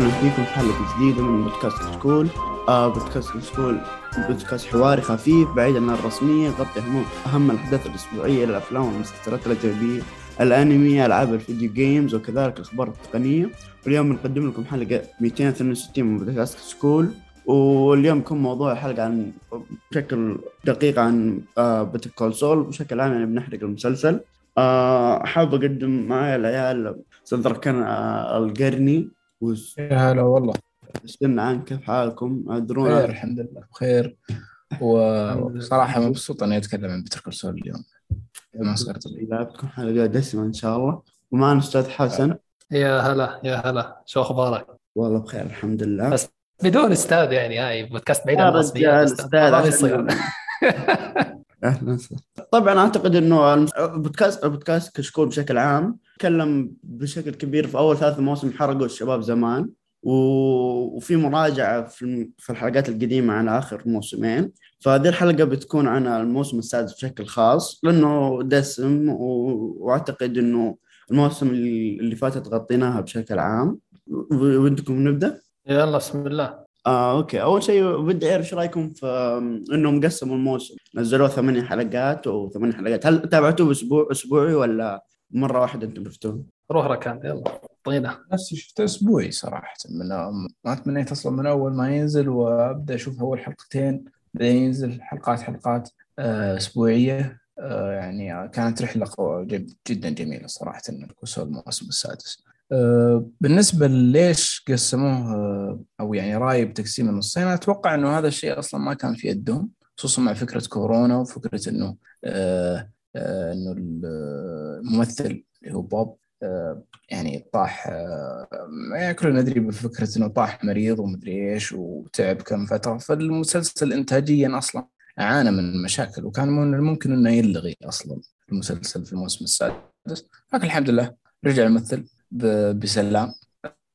وسهلا فيكم في حلقة جديدة من بودكاست سكول آه بودكاست سكول بودكاست حواري خفيف بعيد عن الرسمية يغطي أهم, الأحداث الأسبوعية للأفلام والمسلسلات الأجنبية الأنمي ألعاب الفيديو games وكذلك الأخبار التقنية. واليوم بنقدم لكم حلقة 262 من بودكاست سكول واليوم يكون موضوع الحلقة عن بشكل دقيق عن آه بيتر كول سول وبشكل عام يعني بنحرق المسلسل. آه حاب أقدم معي العيال أستاذ كان آه القرني. وش؟ يا هلا والله. استنى عن كيف حالكم؟ أدرون بخير الحمد لله. بخير. وصراحة مبسوط إني أتكلم عن بيتر سول اليوم. ما صرت بتكون حلقة دسمة إن شاء الله. ومعنا أستاذ حسن. يا هلا يا هلا. شو أخبارك؟ والله بخير الحمد لله. بس بدون أستاذ يعني هاي بودكاست بعيد عن الرسميات أستاذ ما يصير أهلا طبعا أعتقد إنه البودكاست البودكاست كشكول بشكل عام تكلم بشكل كبير في أول ثلاث مواسم حرقوا الشباب زمان وفي مراجعة في الحلقات القديمة عن آخر موسمين. فهذه الحلقة بتكون عن الموسم السادس بشكل خاص لأنه دسم وأعتقد إنه الموسم اللي فاتت غطيناها بشكل عام. ودكم نبدأ؟ يلا بسم الله. آه أوكي. أول شيء بدي أعرف إيش رأيكم في إنهم قسموا الموسم؟ نزلوه ثمانية حلقات وثمانية حلقات. هل تابعتوه باسبوع أسبوعي ولا مرة واحدة أنتم شفتوه؟ روح ركان يلا. طينا نفسي شفته أسبوعي صراحة من ما تمنيت أصلا من أول ما ينزل وأبدأ أشوف أول حلقتين بعدين ينزل حلقات حلقات آه، أسبوعية. آه، يعني كانت جد- جدا جميلة صراحة إن الكسول الموسم السادس. آه، بالنسبة ليش قسموه أو يعني رايي بتقسيم النصين أتوقع إنه هذا الشيء أصلا ما كان في يدهم خصوصا مع فكرة كورونا وفكرة إنه إنه الممثل اللي هو بوب آه، يعني طاح آه، يعني كلنا ندري بفكرة إنه طاح مريض ومدري إيش وتعب كم فترة فالمسلسل انتاجيا أصلا عانى من مشاكل وكان من الممكن إنه يلغي أصلا المسلسل في الموسم السادس. لكن الحمد لله رجع الممثل ب- بسلام.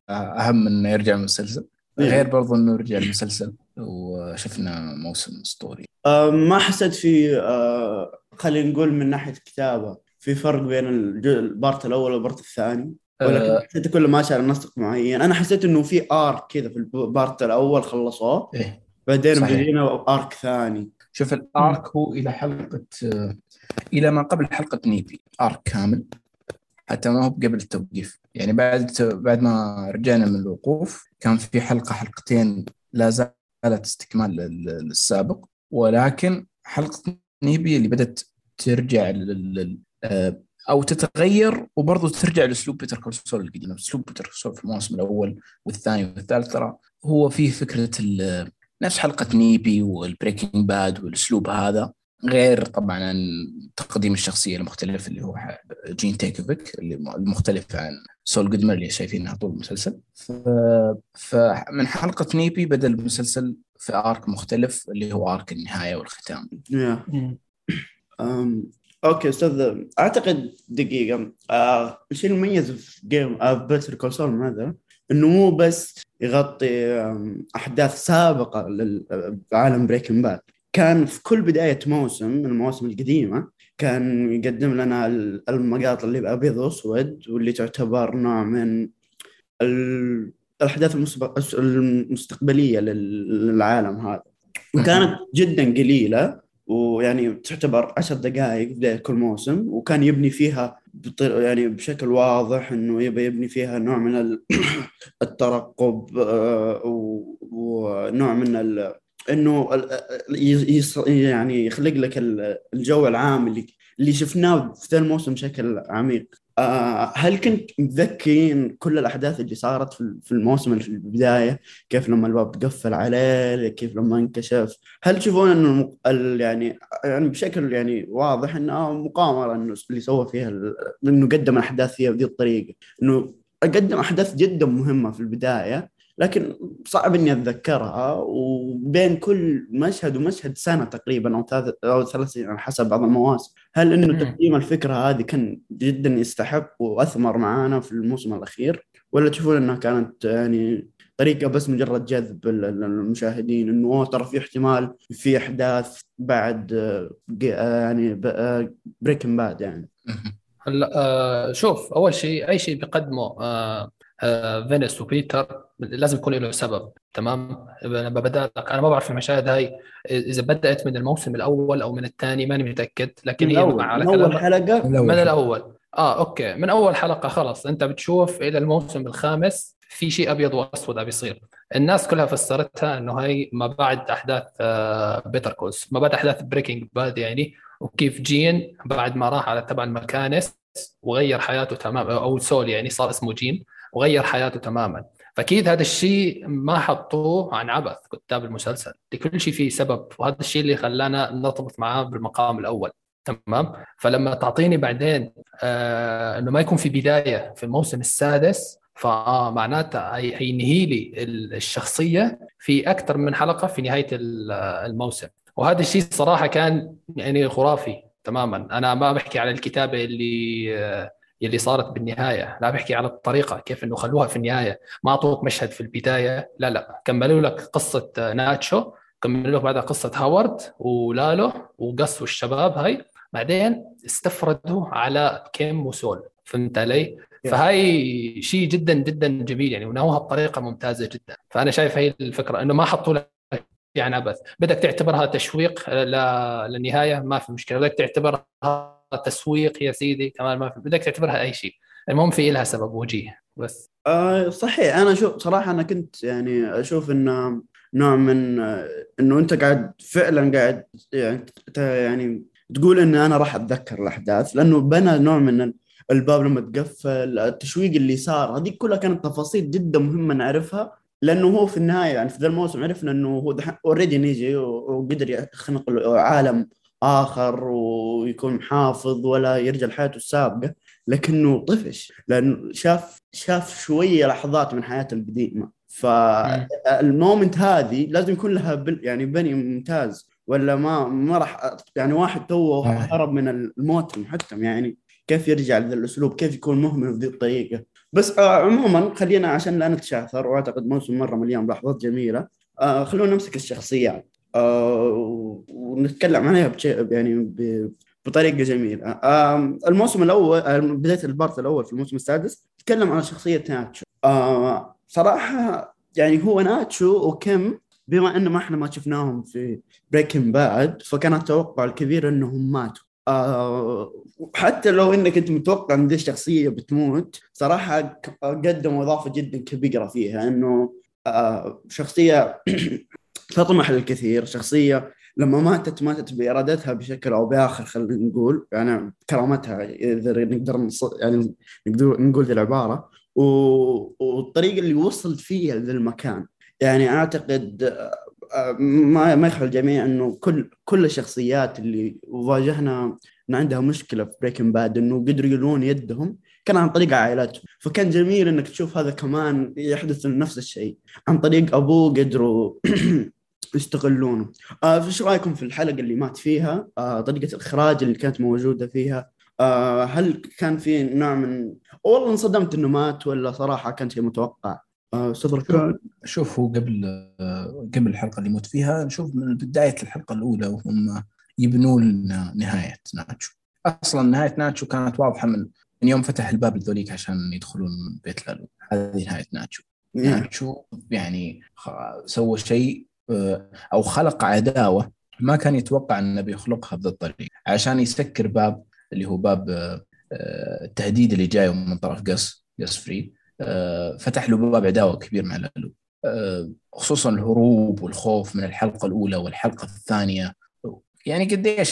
آه، أهم من إنه يرجع المسلسل. إيه. غير برضو إنه رجع المسلسل وشفنا موسم أسطوري. آه ما حسيت في آه خلينا نقول من ناحية كتابة في فرق بين ال part الأول وال part الثاني؟ ولكن آه. حسيت كله ماشي على نسق معين. أنا حسيت إنه في arc كذا في ال part الأول خلصوه إيه بعدين. بدينا arc ثاني. شوف ال arc هو إلى حلقة آه، إلى ما قبل حلقة نيبي arc كامل حتى ما هو قبل التوقيف. يعني بعد بعد ما رجعنا من الوقوف كان في حلقة حلقتين لا زالت استكمال لل- للسابق ولكن حلقة نيبي اللي بدأت ترجع آه، أو تتغير وبرضه ترجع لأسلوب بيتر كول سول القديم. أسلوب بيتر كول سول في الموسم الأول والثاني والثالث ترى هو فيه فكرة نفس حلقة نيبي والبريكنج باد والأسلوب هذا غير طبعا تقديم الشخصية المختلف اللي هو جين تاكوفيك المختلف عن سول جودمان اللي شايفينها طول المسلسل. فمن حلقة نيبي بدا المسلسل في arc مختلف اللي هو arc النهاية والختام. okay أستاذ أعتقد دقيقة. آه الشيء المميز في جيم آه بيتر كول سول ماذا؟ إنه مو بس يغطي آم، أحداث سابقة لعالم بريكنج باد كان في كل بداية موسم من المواسم القديمة كان يقدم لنا ال- المقاطع اللي ابيض وأسود واللي تعتبر نوع من ال- الأحداث المسبق- المستقبلية لل- للعالم هذا وكانت جدا قليلة ويعني تعتبر عشر دقائق بداية كل موسم وكان يبني فيها. يعني بشكل واضح إنه يبى يبني فيها نوع من ال- الترقب آه، ونوع من. إنه. يعني يخلق لك ال- الجو العام اللي اللي شفناه في ذا الموسم بشكل عميق. آه، هل كنت متذكرين كل الأحداث اللي صارت في الموسم في البداية؟ كيف لما الباب تقفل عليه كيف لما انكشف؟ هل تشوفون إنه يعني يعني بشكل يعني واضح إنه مقامرة إنه اللي سوى فيها إنه قدم الأحداث فيها بهذه الطريقة؟ إنه قدم أحداث جدا مهمة في البداية لكن صعب إني أتذكرها وبين كل مشهد ومشهد سنة تقريبا أو ثلاث أو ثلاث سنين على حسب بعض المواسم، هل إنه. تقديم الفكرة هذه كان جدا يستحق وأثمر معانا في الموسم الأخير ولا تشوفون إنها كانت يعني طريقة بس مجرد جذب ال- ال- المشاهدين إنه ترى في احتمال في أحداث بعد يعني بريكن باد يعني هلا آه شوف أول شيء أي شيء بيقدمه آه آه فينيس وبيتر لازم يكون له سبب تمام؟ لما بدا لك أنا ما بعرف المشاهد هاي. إذا بدأت من الموسم الأول أو من الثاني ماني متأكد. لكن من هي اول على من أول حلقة؟ من أول من حلقة. الأول. آه okay. من أول حلقة خلص أنت بتشوف إلى الموسم الخامس في شيء أبيض وأسود عم بيصير الناس كلها فسرتها إنه هي ما بعد أحداث بيتر كول سول ما بعد أحداث بريكنج باد يعني وكيف جين بعد ما راح على تبع المكانس وغير حياته تماما أو سول يعني صار اسمه جين وغير حياته تماما. فأكيد هذا الشيء ما حطوه عن عبث كتاب المسلسل. لكل شيء فيه سبب وهذا الشيء اللي خلانا نرتبط معاه بالمقام الأول. تمام؟ فلما تعطيني بعدين آه إنه ما يكون في بداية في الموسم السادس فاه معناتها هي- هينهي لي ال- الشخصية في أكثر من حلقة في نهاية ال- الموسم. وهذا الشيء صراحة كان يعني خرافي تماما. أنا ما بحكي على الكتابة اللي آه، اللي صارت بالنهاية. لا بحكي على الطريقة كيف إنه خلوها في النهاية. ما اعطوك مشهد في البداية. لا لا. كملوا لك قصة آه، ناتشو. كملوا لك بعدها قصة هاورد ولالو وقص والشباب هاي. بعدين استفردوا على كيم وسول. فهمت علي؟ فهاي شيء جدا جدا جميل يعني ونهوها بطريقة ممتازة جدا. فأنا شايف هي الفكرة إنه ما حطوا لك يعني عبث بدك تعتبرها تشويق ل- للنهاية ما في مشكلة. بدك تعتبرها تسويق يا سيدي كمان ما في بدك تعتبرها أي شيء. المهم في لها سبب وجيه بس. آه صحيح. أنا شوف صراحة أنا كنت يعني أشوف إنه نوع من إنه أنت قاعد فعلا قاعد يعني يعني تقول ان أنا راح أتذكر الأحداث لأنه بنى نوع من ال- الباب لما تقفل التشويق اللي صار هذيك كلها كانت تفاصيل جدا مهمة نعرفها لأنه هو في النهاية يعني في ذا الموسم عرفنا إنه هو اوريدي نيجي وقدر يخنق عالم آخر ويكون محافظ ولا يرجع لحياته السابقة لكنه طفش لأنه شاف شاف شوية لحظات من حياته القديمه فالمومنت هذه لازم يكون لها بل يعني بني ممتاز ولا ما ما راح يعني واحد توه آه. هرب من الموت المحتم يعني كيف يرجع لذا الأسلوب؟ كيف يكون مهمل بذي الطريقة؟ بس آه عموما خلينا عشان لا نتشاثر وأعتقد موسم مرة مليان بلحظات جميلة آه خلونا نمسك الشخصيات. ونتكلم عليها بشيء يعني بطريقة جميلة. آه الموسم الأول آه، بداية ال part الأول في الموسم السادس تكلم عن شخصية ناتشو. آه صراحة يعني هو ناتشو وكيم بما إنه ما إحنا ما شفناهم في بريكنج باد فكان التوقع الكبير إنهم ماتوا. آه حتى لو إنك أنت متوقع إن دي الشخصية بتموت صراحة قدموا إضافة جدا كبيرة فيها إنه آه شخصية تطمح للكثير. شخصية لما ماتت ماتت بإرادتها بشكل أو بآخر خلينا نقول. يعني كرامتها اذا نقدر نص- يعني نقدر نقول ذي العبارة. و... والطريقة اللي وصلت فيها ذا المكان. يعني أعتقد آه، ما ما يخفى الجميع إنه كل كل الشخصيات اللي واجهنا ان عندها مشكلة في Breaking Bad إنه قدروا يلون يدهم كان عن طريق عائلتهم فكان جميل إنك تشوف هذا كمان يحدث نفس الشيء. عن طريق أبوه قدروا يستغلونه. آه إيش رأيكم في الحلقة اللي مات فيها؟ آه طريقة الإخراج اللي كانت موجودة فيها؟ آه هل كان في نوع من والله انصدمت إنه مات ولا صراحة كان شيء متوقع. آه أستاذ ركان شوف هو قبل آه، قبل الحلقة اللي يموت فيها نشوف من بداية الحلقة الأولى وهم يبنون لنا نهاية ناتشو. أصلا نهاية ناتشو كانت واضحة من من يوم فتح الباب لذوليك عشان يدخلون بيت لالو. هذه نهاية ناتشو. ناتشو يعني سوى شيء آه، أو خلق عداوة ما كان يتوقع انه بيخلقها بهذا الطريقة. عشان يسكر باب اللي هو باب آه، آه، التهديد اللي جاي من طرف قص قص فري. آه، فتح له باب عداوة كبير مع لالو آه، خصوصا الهروب والخوف من الحلقة الأولى والحلقة الثانية. يعني قديش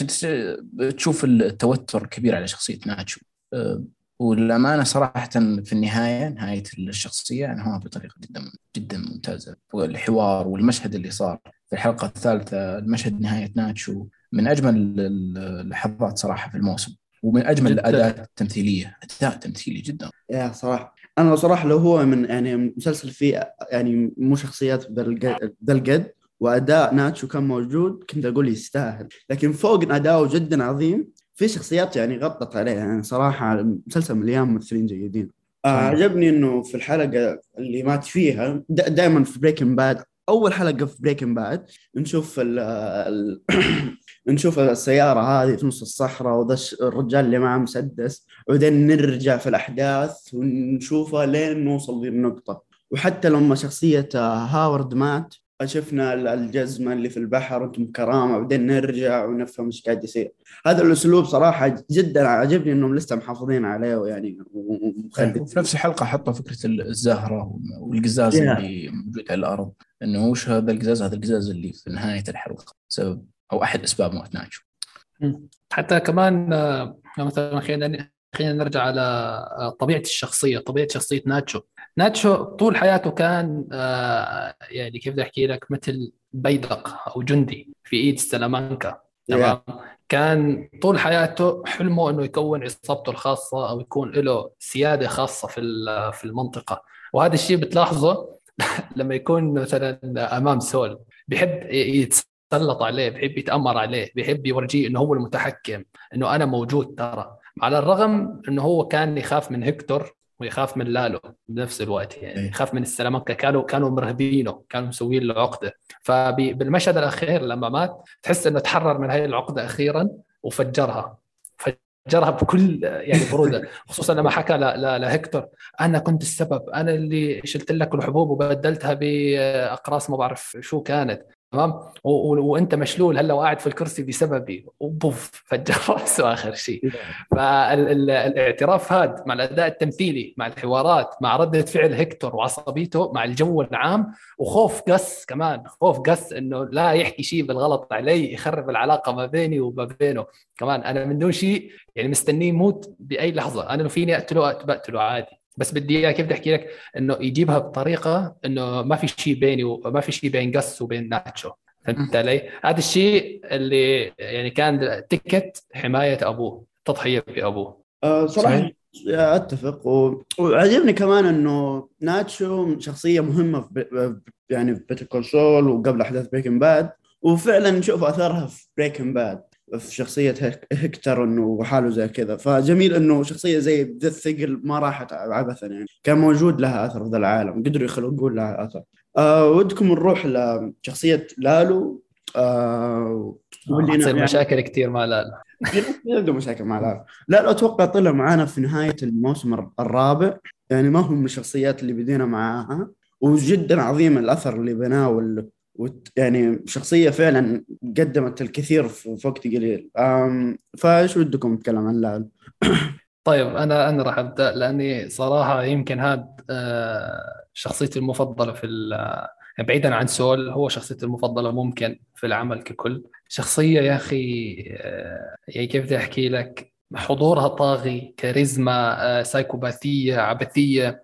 تشوف التوتر الكبير على شخصية ناتشو. والامانه صراحة في النهاية نهاية الشخصية انهاها بطريقه جدا جدا ممتازة. والحوار والمشهد اللي صار في الحلقة الثالثة المشهد نهاية ناتشو من أجمل ال- اللحظات صراحة في الموسم. ومن أجمل جداً. الاداء التمثيلية أداء تمثيلي جدا. يا صراحة. أنا صراحة لو هو من يعني مسلسل فيه يعني مو شخصيات ذا الق- ذا القد وأداء ناتشو كان موجود كنت أقول يستاهل. لكن فوق أداؤه جدا عظيم. في شخصيات يعني غطت عليه يعني صراحة المسلسل مليان ممثلين جيدين. آه،. عجبني إنه في الحلقة اللي مات فيها دائما في Breaking Bad أول حلقة في Breaking Bad نشوف ال ال نشوف السيارة هذه في نص الصحراء وذا الرجال اللي معه مسدس وبعدين نرجع في الأحداث ونشوفها لين نوصل ذي النقطه وحتى لما شخصية هاورد مات شفنا الجزمة اللي في البحر وأنتم كرامه بعدين نرجع ونفهم إيش قاعد يصير. هذا الأسلوب صراحة جدا عجبني إنهم لسه محافظين عليه ويعني ومخلي في نفس الحلقة حطوا فكرة الزهرة والقزاز yeah. اللي موجود على الأرض. إنه وش هذا القزاز؟ هذا القزاز اللي في نهاية الحلقة سبب أو أحد أسباب موت ناتشو حتى كمان آه، مثلا خلينا خلينا نرجع على آه، طبيعة الشخصية طبيعة شخصية ناتشو ناتشو طول حياته كان آه، يعني كيف بدي أحكي لك مثل بيدق أو جندي في إيد سلامانكا. تمام؟ كان طول حياته حلمه إنه يكون عصابته الخاصة أو يكون له سيادة خاصة في في المنطقة. وهذا الشيء بتلاحظه لما يكون مثلا أمام سول. بيحب يتسلط عليه بيحب يتأمر عليه بيحب يورجيه إنه هو المتحكم إنه أنا موجود ترى. على الرغم إنه هو كان يخاف من هكتور ويخاف من لالو بنفس الوقت يعني إيه. يخاف من السلامكه كانوا كانوا مرهبينه كانوا مسوين له عقدة. فبالمشهد الأخير لما مات تحس إنه تحرر من هذه العقدة أخيرا وفجرها. فجرها بكل يعني برودة. خصوصا لما حكى لهكتور أنا كنت السبب أنا اللي شلت لك الحبوب وبدلتها بأقراص ما بعرف شو كانت. تمام؟ وانت مشلول هلا وقاعد في الكرسي بسببي. وبوف فجر راسه آخر شيء فالاعتراف هذا مع الأداء التمثيلي مع الحوارات مع ردة فعل هكتور وعصبيته مع الجو العام وخوف قس كمان. خوف قس إنه لا يحكي شيء بالغلط علي يخرب العلاقة ما بيني وما بينه. كمان أنا من دون شيء يعني مستنيه يموت بأي لحظة. أنا لو فيني أقتله؟ بقتله عادي. بس بدي اياه كيف بدي أحكي لك إنه يجيبها بطريقة إنه ما في شيء بيني وما في شيء بين Gus وبين ناتشو. فهمت علي؟ هذا الشيء اللي يعني كان تكت حماية أبوه تضحية بأبوه أه صراحة أتفق. و... وعجبني كمان إنه ناتشو شخصية مهمة في ب... يعني في Better Call Saul وقبل أحداث Breaking Bad وفعلا نشوف أثرها في Breaking Bad في شخصية هكتور إنه وحاله زي كذا. فجميل إنه شخصية زي ذا الثقل ما راحت عبثا يعني. كان موجود لها أثر في ذا العالم. قدروا يخلقوا لها أثر. أه ودكم نروح لشخصية لالو. آه تصير يعني مشاكل كثير مع لالو. عنده مشاكل مع لالو. لالو أتوقع طلع معانا في نهاية الموسم الرابع. يعني ما هو من الشخصيات اللي بدينا معاها. وجدا عظيم الأثر اللي بناه يعني شخصية فعلا قدمت الكثير في وقت قليل. فايش ودكم نتكلم عن لال طيب أنا أنا راح أبدأ لأني صراحة يمكن هذا آه، شخصيتي المفضلة في يعني بعيدا عن سول هو شخصيتي المفضلة ممكن في العمل ككل. شخصية يا أخي آه، يعني كيف بدي أحكي لك؟ حضورها طاغي كاريزما آه، سايكوباثية عبثية.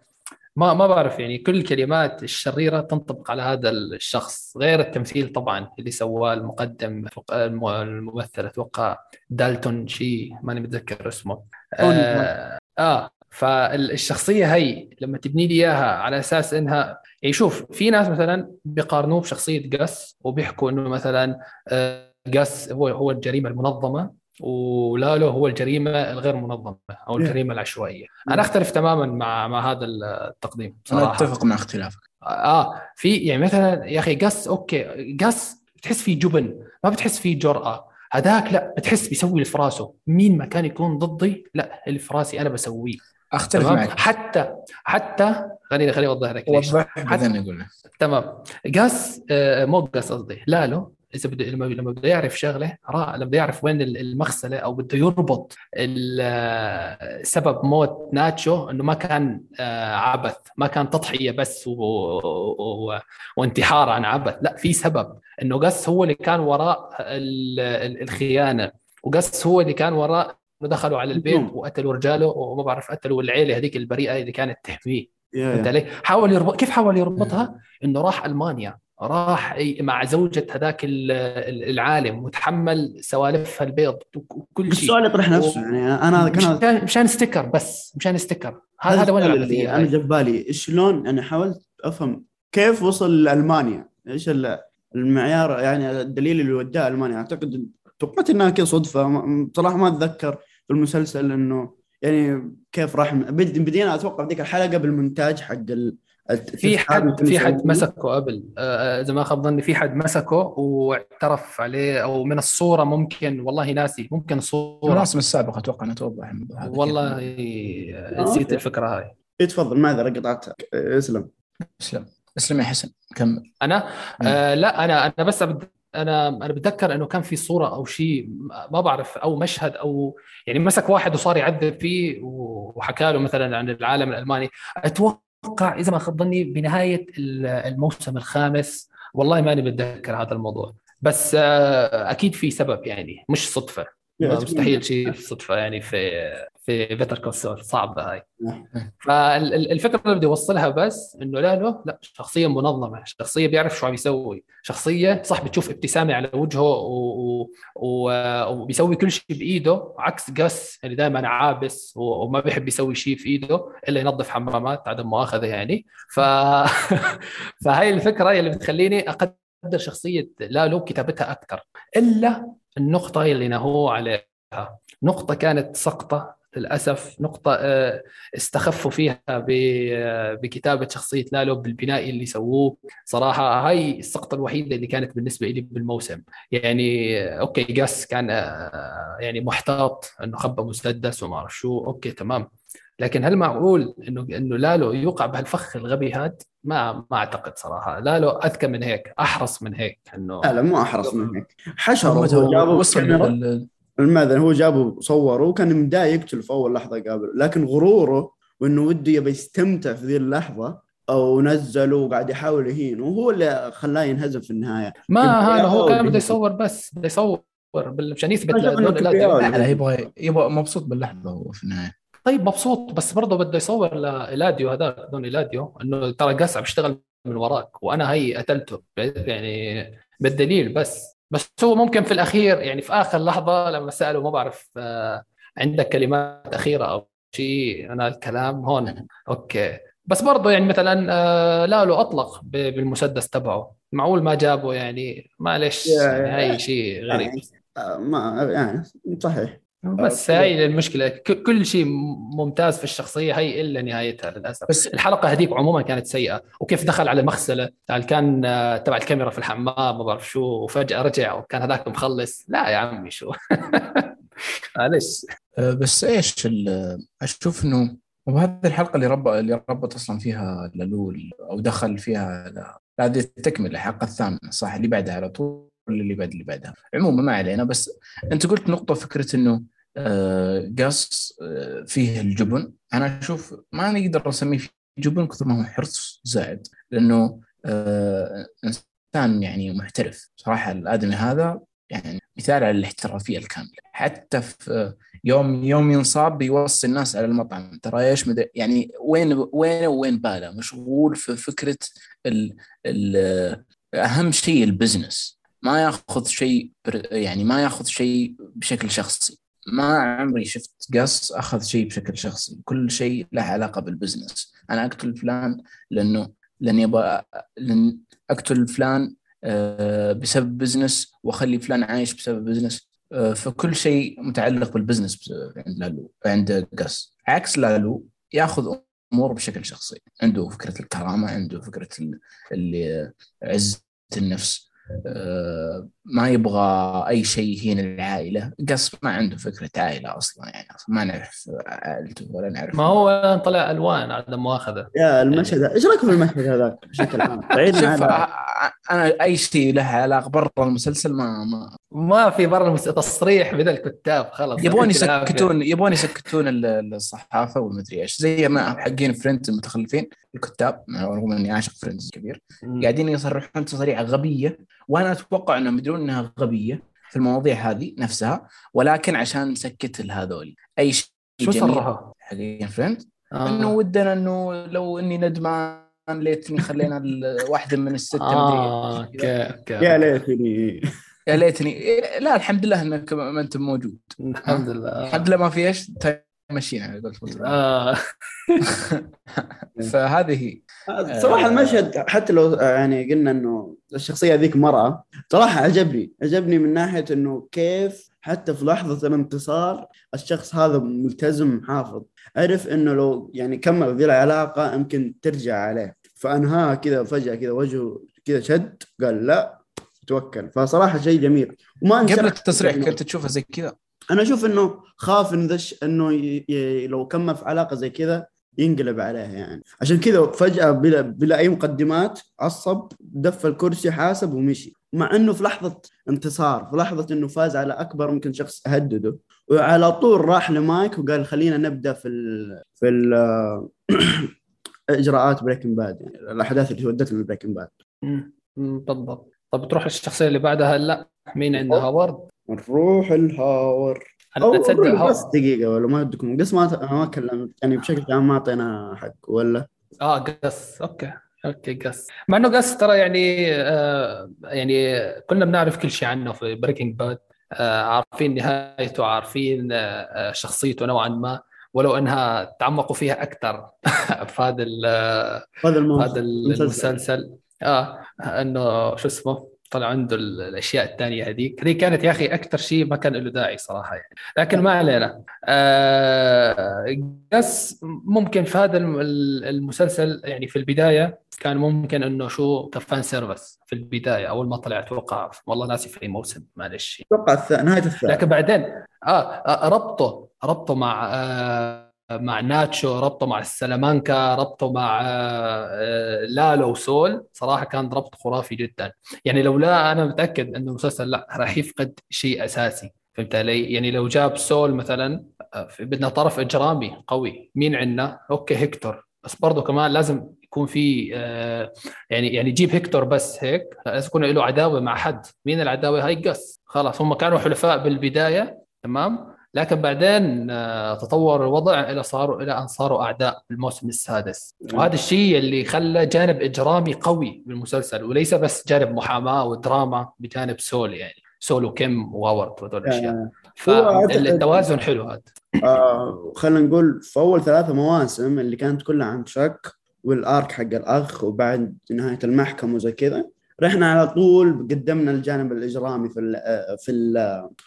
ما ما بعرف يعني كل الكلمات الشريرة تنطبق على هذا الشخص غير التمثيل طبعا اللي سواه المقدم الممثل أتوقع دالتون شيء ماني متذكر اسمه. آه, آه فالشخصية هي لما تبني لي إياها على أساس إنها يعني شوف في ناس مثلا بيقارنوه بشخصية جاس وبيحكوا إنه مثلا آه جاس هو هو الجريمة المنظمة ولالو هو الجريمة الغير منظمة أو الجريمة العشوائية. أنا أختلف تماما مع مع هذا التقديم صراحة. أنا أتفق مع اختلافك. آه في يعني مثلا يا أخي قص أوكي قص بتحس فيه جبن ما بتحس فيه جرأة. هذاك لا بتحس بيسوي اللي في راسه مين ما كان يكون ضدي لا اللي في راسي أنا بسويه. أختلف معك. حتى حتى خليني خليني أوضح لك ليش. بعدين أقول لك تمام. قاس آه مو قاس قصدي لالو إذا بده لما لما بده يعرف شغلة لما بده يعرف وين المغسلة أو بده يربط سبب موت ناتشو إنه ما كان آه، عبث ما كان تضحية بس و... و... وانتحار عن عبث لا في سبب. إنه قس هو اللي كان وراء الخيانة وقس هو اللي كان وراء دخلوا على البيت وقتلوا رجاله وما بعرف قتلوا العيلة هذيك البريئة اللي كانت تحميه. فهمت علي؟ حاول يربط كيف حاول يربطها؟ إنه راح ألمانيا. راح مع زوجة هذاك العالم وتحمل سوالفها البيض وكل شيء. السؤال يطرح نفسه و... يعني أنا كان مشان ستيكر بس مشان ستيكر هذا هذا وين أنا جاب بالي شلون أنا حاولت أفهم كيف وصل لألمانيا؟ إيش المعيار يعني الدليل اللي وداه ألمانيا؟ أعتقد توقعت إنها كذا صدفة بصراحه ما أتذكر في المسلسل إنه يعني كيف راح بدينا أتوقع ذيك الحلقة بالمونتاج حق ال... في حد في حد مسكه قبل آه، إذا ما خاب ظني في حد مسكه واعترف عليه أو من الصورة ممكن والله ناسي ممكن الصورة الرسم السابق أتوقع إنه توضح والله نسيت الفكرة هاي. إيه، تفضل معذره قطعتك اسلم. اسلم. اسلم يا حسن كمل أنا؟ آه لا أنا أنا بس أبد أنا أنا بتذكر إنه كان في صورة أو شيء ما بعرف أو مشهد أو يعني مسك واحد وصار يعذب فيه وحكى له مثلا عن العالم الألماني. أتوقع إذا ما خاب ظني بنهاية الموسم الخامس والله ماني بتذكر هذا الموضوع. بس آه، أكيد في سبب يعني مش صدفة. مستحيل شيء صدفة يعني في في بيتر كول صعبة هاي. نعم. فالفكرة اللي بدي أوصلها بس إنه لا لا شخصية منظمة شخصية بيعرف شو عم يسوي. شخصية صح بتشوف ابتسامة على وجهه و... و... وبيسوي كل شيء بإيده عكس جاس اللي دائما عابس وما بيحب يسوي شيء في إيده إلا ينظف حمامات عدم مؤاخذة يعني. ف فهي الفكرة اللي بتخليني أقدر شخصية لالو كتابتها أكثر إلا النقطة اللي نهوا عليها. نقطة كانت سقطة للأسف نقطة آه، استخفوا فيها آه، بكتابة شخصية لالو بالبناء اللي سووه. صراحة هاي السقطة الوحيدة اللي كانت بالنسبة لي بالموسم. يعني okay Gus كان آه، يعني محتاط إنه خبى مسدس وما أعرف شو. okay تمام. لكن هل معقول إنه إنه لالو يوقع بهالفخ الغبي هاد ما ما أعتقد صراحة. لالو أذكى من هيك أحرص من هيك إنه لا لا مو أحرص من هيك. حشرة وصل الماذن هو جابه صوره وكان مداي يقتل في أول لحظة قابل لكن غروره وإنه وده يبي يستمتع في ذي اللحظة أو نزله وقاعد يحاول يهينه وهو اللي خلاه ينهزم في النهاية. ما هذا هو كان بده يصور بس بده يصور عشان يثبت لا يبغى يبغى مبسوط باللحظة هو في النهاية. طيب مبسوط بس برضه بده يصور لإلاديو هذاك دون إلاديو إنه ترى قسع بيشتغل من وراك وأنا هي قتلته يعني بالدليل بس. بس هو ممكن في الأخير يعني في آخر لحظة لما سألوا ما بعرف آه، عندك كلمات أخيرة أو شيء أنا الكلام هون. أوكي. بس برضه يعني مثلا آه، لا له أطلق بالمسدس تبعه. معقول ما جابه يعني؟ معلش يعني هاي شيء غريب يعني آه، ما يعني صحيح. بس هاي المشكلة كل شيء ممتاز في الشخصية هي إلا نهايتها للأسف. بس الحلقة هذيك عموما كانت سيئة. وكيف دخل على المغسله كان آه، تبع الكاميرا في الحمام ما بعرف شو وفجأة رجع وكان هذاك مخلص. لا يا عمي شو؟ معلش. آه، بس إيش أشوف إنه وهذه الحلقة اللي رب اللي ربط أصلا فيها لالول أو دخل فيها هذه التكملة الحلقة الثامنة صح؟ اللي بعدها على طول. اللي بعد اللي بعدها. عموما ما علينا بس أنت قلت نقطة فكرة إنه آه قص آه فيه الجبن. أنا أشوف ما نقدر نسميه جبن كثر ما هو حرص زائد لأنه آه إنسان يعني محترف. صراحة الآدمي هذا يعني مثال على الاحترافية الكاملة. حتى في يوم يوم ينصاب بيوصي الناس على المطعم. ترى إيش يعني وين وين وين باله؟ مشغول في فكرة ال ال أهم شيء ال business. ما ياخذ شيء يعني ما ياخذ شيء بشكل شخصي. ما عمري شفت Gus أخذ شيء بشكل شخصي. كل شيء له علاقة بال business أنا أقتل فلان لأنه لاني أبغى لأن أقتل فلان آه، بسبب business وأخلي فلان عايش بسبب business آه، فكل شيء متعلق بال business عند لالو عند Gus. عكس لالو ياخذ أمور بشكل شخصي. عنده فكرة الكرامة عنده فكرة اللي عزة النفس. آه، ما يبغى أي شيء يهين العائلة. Gus ما عنده فكرة عائلة أصلا يعني أصلا ما نعرف عائلته ولا نعرف ما هو طلع ألوان عدم مؤاخذه يا المشهد إيش رايك في المشهد هذاك بشكل عام؟ شوف أنا أي شيء له علاقة برا المسلسل ما ما ما في برا المسلسل تصريح من الكتاب خلاص. يبغون يسكتون يبغون يسكتون الصحافة والمدري إيش. زي ما حقين فريندز المتخلفين الكتاب رغم إني عاشق فريندز كبير قاعدين يصرحون تصريح غبية وأنا أتوقع إنهم يدرون انها غبية في المواضيع هذه نفسها ولكن عشان نسكت هذول. أي شيء شو صرها؟ حقين فريند آه. إنه ودنا إنه لو إني ندمان ليتني خلينا واحدة من السته آه أوكي أوكي يا ليتني. يا ليتني. لا الحمد لله إنك ما أنت موجود. الحمد لله. الحمد لله ما في إيش. مشينا على قولت آه. فهذه هي صراحة المشهد حتى لو يعني قلنا إنه الشخصية ذيك مرأة صراحة عجبني. عجبني من ناحية إنه كيف حتى في لحظة الانتصار الشخص هذا ملتزم حافظ. عرف إنه لو يعني كمل ذي العلاقة يمكن ترجع عليه. فانهاها كذا فجأة كذا وجهه كذا شد قال لا توكل. فصراحة شيء جميل. وما قبل التصريح كنت تشوفها زي كذا؟ أنا أشوف إنه خاف إنه ي... ي... لو كمل في علاقة زي كذا ينقلب عليه يعني. عشان كذا فجأة بلا, بلا أي مقدمات عصب دف الكرسي حاسب ومشي. مع إنه في لحظة انتصار في لحظة إنه فاز على أكبر ممكن شخص هدده وعلى طول راح لمايك وقال خلينا نبدأ في ال في ال إجراءات Breaking Bad يعني الأحداث اللي ودتنا ل Breaking Bad. بالضبط. طب تروح الشخصيه اللي بعدها لا مين عندها؟ هاورد؟ نروح الهاور. أو تصدق بس دقيقة ولا ما ودكم Gus ما ما كلمت. يعني بشكل عام ما أعطينا حق ولا؟ آه Gus. okay. okay Gus. مع إنه Gus ترى يعني آه يعني كنا بنعرف كل شيء عنه في Breaking Bad آه عارفين نهايته عارفين آه شخصيته نوعا ما ولو إنها تعمقوا فيها أكثر في هذا ال- هذا الموسم. هذا المسلسل. آه إنه شو اسمه؟ طلع عنده ال- الأشياء الثانية هذيك هذيك كانت يا أخي أكثر شيء ما كان له داعي صراحة يعني. لكن ما علينا. آه بس ممكن في هذا الم- المسلسل يعني في البداية كان ممكن إنه شو ك fan service في البداية. أول ما طلع أتوقع والله ناسي في أي موسم معلش. أتوقع. نهاية الثالث لكن بعدين آه, آه ربطه ربطه مع آه مع ناتشو ربطه مع السلامانكا ربطه مع آه آه لالو وسول صراحة كان ربط خرافي جدا. يعني لولا أنا متأكد انه المسلسل لا راح يفقد شيء أساسي. فهمت علي؟ يعني لو جاب سول مثلا آه، بدنا طرف إجرامي قوي. مين عندنا؟ okay هيكتور. بس برضه كمان لازم يكون في يعني يعني جيب هيكتور بس هيك لازم يكون له عداوة مع حد. مين العداوة؟ هاي قص خلاص هم كانوا حلفاء بالبداية تمام؟ لكن بعدين آه، تطور الوضع إلى صاروا إلى أن صاروا أعداء بالموسم السادس. وهذا الشيء اللي خلى جانب إجرامي قوي بالمسلسل وليس بس جانب محاماة ودراما بجانب سول يعني سول وكيم وهاورد وهذول الأشياء. هو أعتقد- فالتوازن حلو هذا. آه خلينا نقول في أول ثلاثة مواسم اللي كانت كلها عن شك والارك حق الأخ وبعد نهاية المحكمة وزي كذا رحنا على طول قدمنا الجانب الإجرامي في ال في ال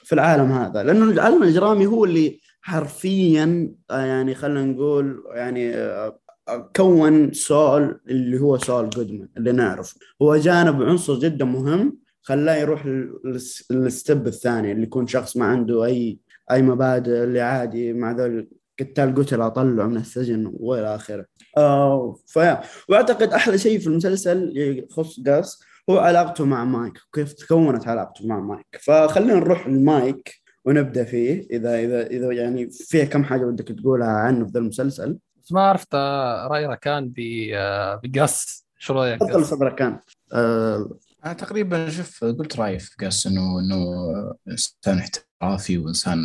في العالم هذا لأنه العالم الإجرامي هو اللي حرفيا يعني خلينا نقول يعني كون سول اللي هو سول جودمان اللي نعرفه هو جانب عنصر جدا مهم خلاه يروح لل- للستب الثاني اللي يكون شخص ما عنده أي أي مبادئ اللي عادي مع ذول قتال قتل أطلعه من السجن وإلى آخره. آه وأعتقد أحلى شيء في المسلسل يخص قاس هو علاقته مع مايك وكيف تكونت علاقته مع مايك. فخلينا نروح لمايك ونبدأ فيه إذا إذا إذا يعني فيها كم حاجة بدك تقولها عنه في ذا المسلسل. بس ما عرفت آه، رأي ركان ب- آه، بقص شو رأيك؟ تفضل قص؟ صدرك كان آه أنا تقريبا شوف قلت رأيي في قاس إنه إنه إنسان احترافي وإنسان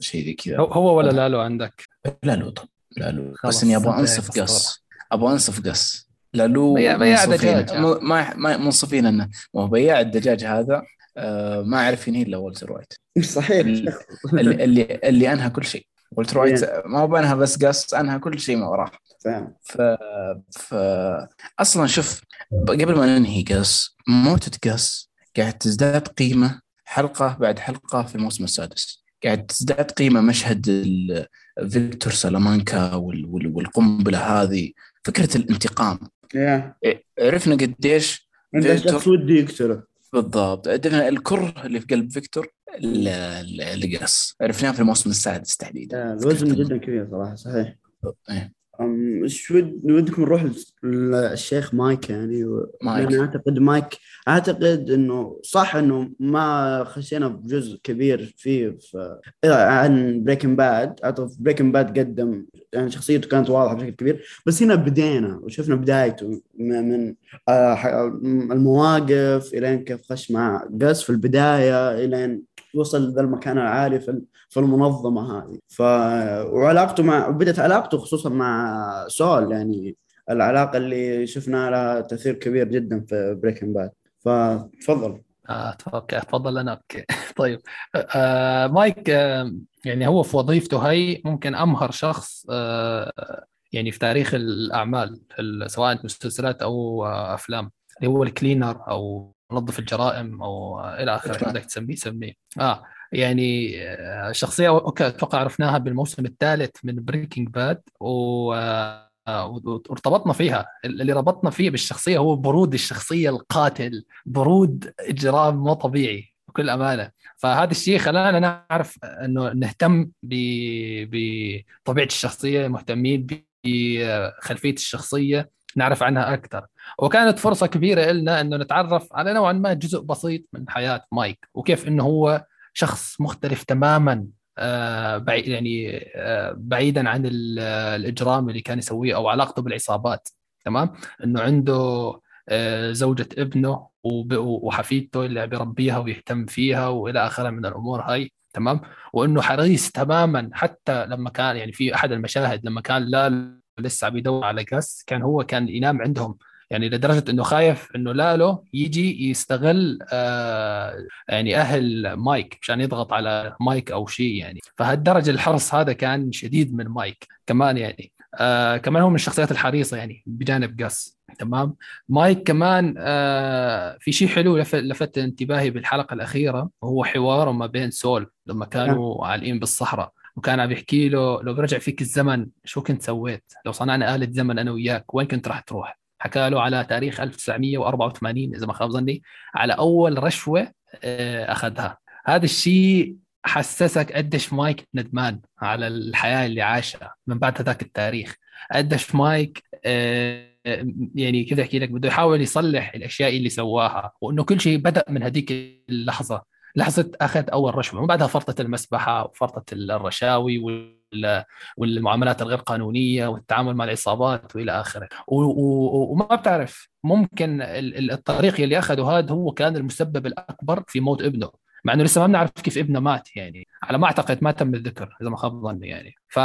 شيء ذي هو كذا. هو ولا لا له عندك؟ لا له طب لا له خلاص، بس إني أبغى أنصف. قاس أبغى أنصف قاس لا له بياع- بياع. دجاج. مو- ما ما منصفين إنه. ما هو بياع الدجاج هذا آه، ما عرف ينهي إلا والتر وايت. صحيح. ال- اللي اللي, اللي أنهى كل شيء. والتر وايت ما هو بانهى بس قاس أنهى كل شيء ما وراه ف... ف أصلا شوف قبل ما ننهي قص موتة قص قاعد تزداد قيمة حلقة بعد حلقة في الموسم السادس. قاعد تزداد قيمة مشهد ال- هيكتور سلامانكا وال... وال... والقنبلة هذه فكرة الانتقام. يا عرفنا قديش انت شخص ودي يقتله بالضبط. عرفنا الكره اللي في قلب هيكتور ل- لقص عرفناه في الموسم السادس تحديدا. الوزن جدا كبير صراحة صحيح. إيه. إيش ود ودكم نروح للشيخ مايك يعني و... مايك. لأن أعتقد مايك أعتقد إنه صح إنه ما خشينا بجزء كبير فيه في عن Breaking Bad أعتقد Breaking Bad قدم يعني شخصيته كانت واضحة بشكل كبير بس هنا بدينا وشفنا بدايته من المواقف لين كيف خش مع قص في البداية لين وصل ذا المكان العالي في في المنظمة هذه. ف وعلاقته مع بدت علاقته خصوصا مع سول يعني العلاقة اللي شفنا لها تأثير كبير جدا في Breaking Bad فتفضل آه okay تفضل أنا okay. طيب. آه مايك آه يعني هو في وظيفته هي ممكن أمهر شخص آه يعني في تاريخ الأعمال سواء مسلسلات أو أفلام اللي هو ال cleaner أو منظف الجرائم أو إلى آخره. بدك تسميه سميه آه يعني آه، شخصية okay أتوقع عرفناها بالموسم الثالث من Breaking Bad و وارتبطنا فيها. اللي ربطنا فيه بالشخصية هو برود الشخصية القاتل برود إجرام مو طبيعي بكل أمانة. فهذا الشيء خلانا نعرف إنه نهتم بطبيعة الشخصية مهتمين خلفية الشخصية نعرف عنها أكثر. وكانت فرصة كبيرة لنا إنه نتعرف على نوعا ما جزء بسيط من حياة مايك وكيف إنه هو شخص مختلف تماما آه يعني آه بعيدا عن الإجرام اللي كان يسويه أو علاقته بالعصابات تمام؟ إنه عنده آه زوجة ابنه وحفيدته اللي بيربيها ويهتم فيها وإلى آخره من الأمور هاي. تمام؟ وإنه حريص تماما حتى لما كان يعني في أحد المشاهد لما كان لا لسه عم يدور على قس كان هو كان ينام عندهم. يعني لدرجة إنه خايف إنه لالو يجي يستغل آه يعني أهل مايك عشان يضغط على مايك أو شيء يعني. فهالدرجة الحرص هذا كان شديد من مايك كمان يعني. آه كمان هو من الشخصيات الحريصة يعني بجانب قص تمام مايك كمان آه في شيء حلو لفت, لفت انتباهي بالحلقة الأخيرة وهو حواره ما بين سول لما كانوا نعم. عالقين بالصحراء وكان عم يحكي له لو برجع فيك الزمن شو كنت سويت؟ لو صنعنا آلة زمن أنا وياك وين كنت راح تروح؟ حكى له على تاريخ 1984 إذا ما خاب ظني على أول رشوة آه، أخذها هذا الشيء حسسك قديش مايك ندمان على الحياة اللي عاشها من بعد هذاك التاريخ قديش مايك آه، يعني كذا أحكي لك بده يحاول يصلح الأشياء اللي سواها وإنه كل شيء بدأ من هذيك اللحظة لحظة أخذ أول رشوة ومن بعدها فرطه المسبحة وفرطه الرشاوي والمعاملات الغير قانونية والتعامل مع العصابات وإلى آخره. وما بتعرف ممكن الطريق اللي أخذه هذا هو كان المسبب الأكبر في موت ابنه مع إنه لسه ما بنعرف كيف ابنه مات يعني على ما أعتقد ما تم الذكر إذا ما خاب ظني يعني. ف...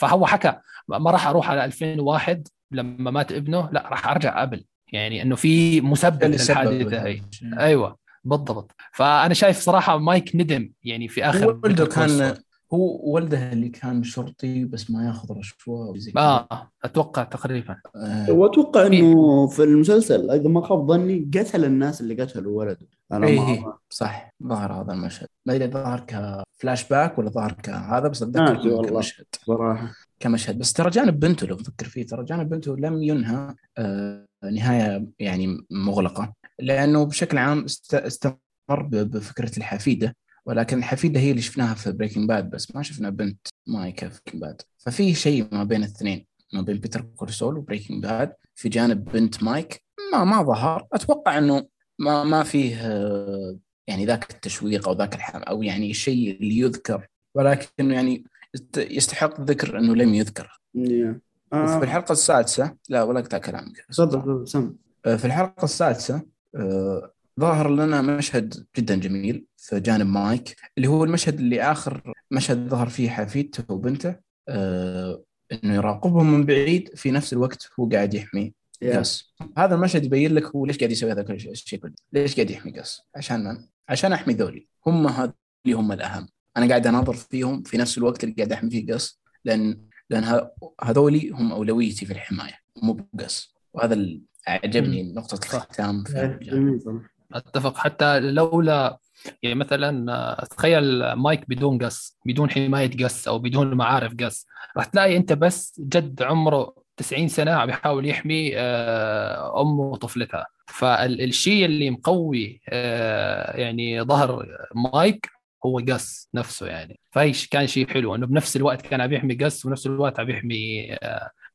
فهو حكى ما راح أروح على 2001 لما مات ابنه لا راح أرجع قبل. يعني إنه في مسبب للحادثه هي. أيوه بالضبط. فأنا شايف صراحة مايك ندم يعني في آخر ولده كان هو ولده اللي كان شرطي بس ما ياخذ رشوة وزي آه أتوقع تقريبا. آه. وأتوقع إنه في المسلسل إذا ما خاب ظني قتل الناس اللي قتلوا ولده. أنا إيه. ما صح ظهر هذا المشهد. ما ادري ظهر كفلاش باك ولا ظهر كهذا بس أتذكر كمشهد. صراحة. كمشهد. بس ترى جانب بنته لو تفكر فيه ترى جانب بنته لم ينهى آه نهاية يعني مغلقة لأنه بشكل عام استمر بفكرة الحفيدة ولكن الحفيدة هي اللي شفناها في Breaking Bad بس ما شفنا بنت مايك في Breaking Bad ففي شيء ما بين الاثنين ما بين Better Call Saul و Breaking Bad في جانب بنت مايك ما ما ظهر. أتوقع إنه ما ما فيه يعني ذاك التشويق أو ذاك الحم أو يعني الشيء اللي يذكر ولكن يعني يستحق الذكر إنه لم يذكر. yeah. آه. في الحلقة السادسة لا ولا أقطع كلامك تفضل سم في الحلقة السادسة آه، ظهر لنا مشهد جدا جميل في جانب مايك اللي هو المشهد اللي آخر مشهد ظهر فيه حفيدته وبنته آه إنه يراقبهم من بعيد في نفس الوقت هو قاعد يحمي قاس هذا المشهد يبين لك هو ليش قاعد يسوي هذا الشيء كله ليش قاعد يحمي قاس عشان من؟ عشان أحمي ذولي هم هذول هم الأهم أنا قاعد أناظر فيهم في نفس الوقت اللي قاعد أحمي فيه قاس لأن لأن هذولي هم أولويتي في الحماية مو بقاس وهذا عجبني نقطة الختام أتفق. حتى لولا يعني مثلا تخيل مايك بدون قص بدون حماية قص أو بدون معارف قص راح تلاقي أنت بس جد عمره 90 سنة عم يحاول يحمي آه، أمه وطفلتها. فالشيء اللي مقوي آه، يعني ظهر مايك هو قص نفسه يعني. فهي كان شيء حلو إنه بنفس الوقت كان عم يحمي قص ونفس الوقت عم يحمي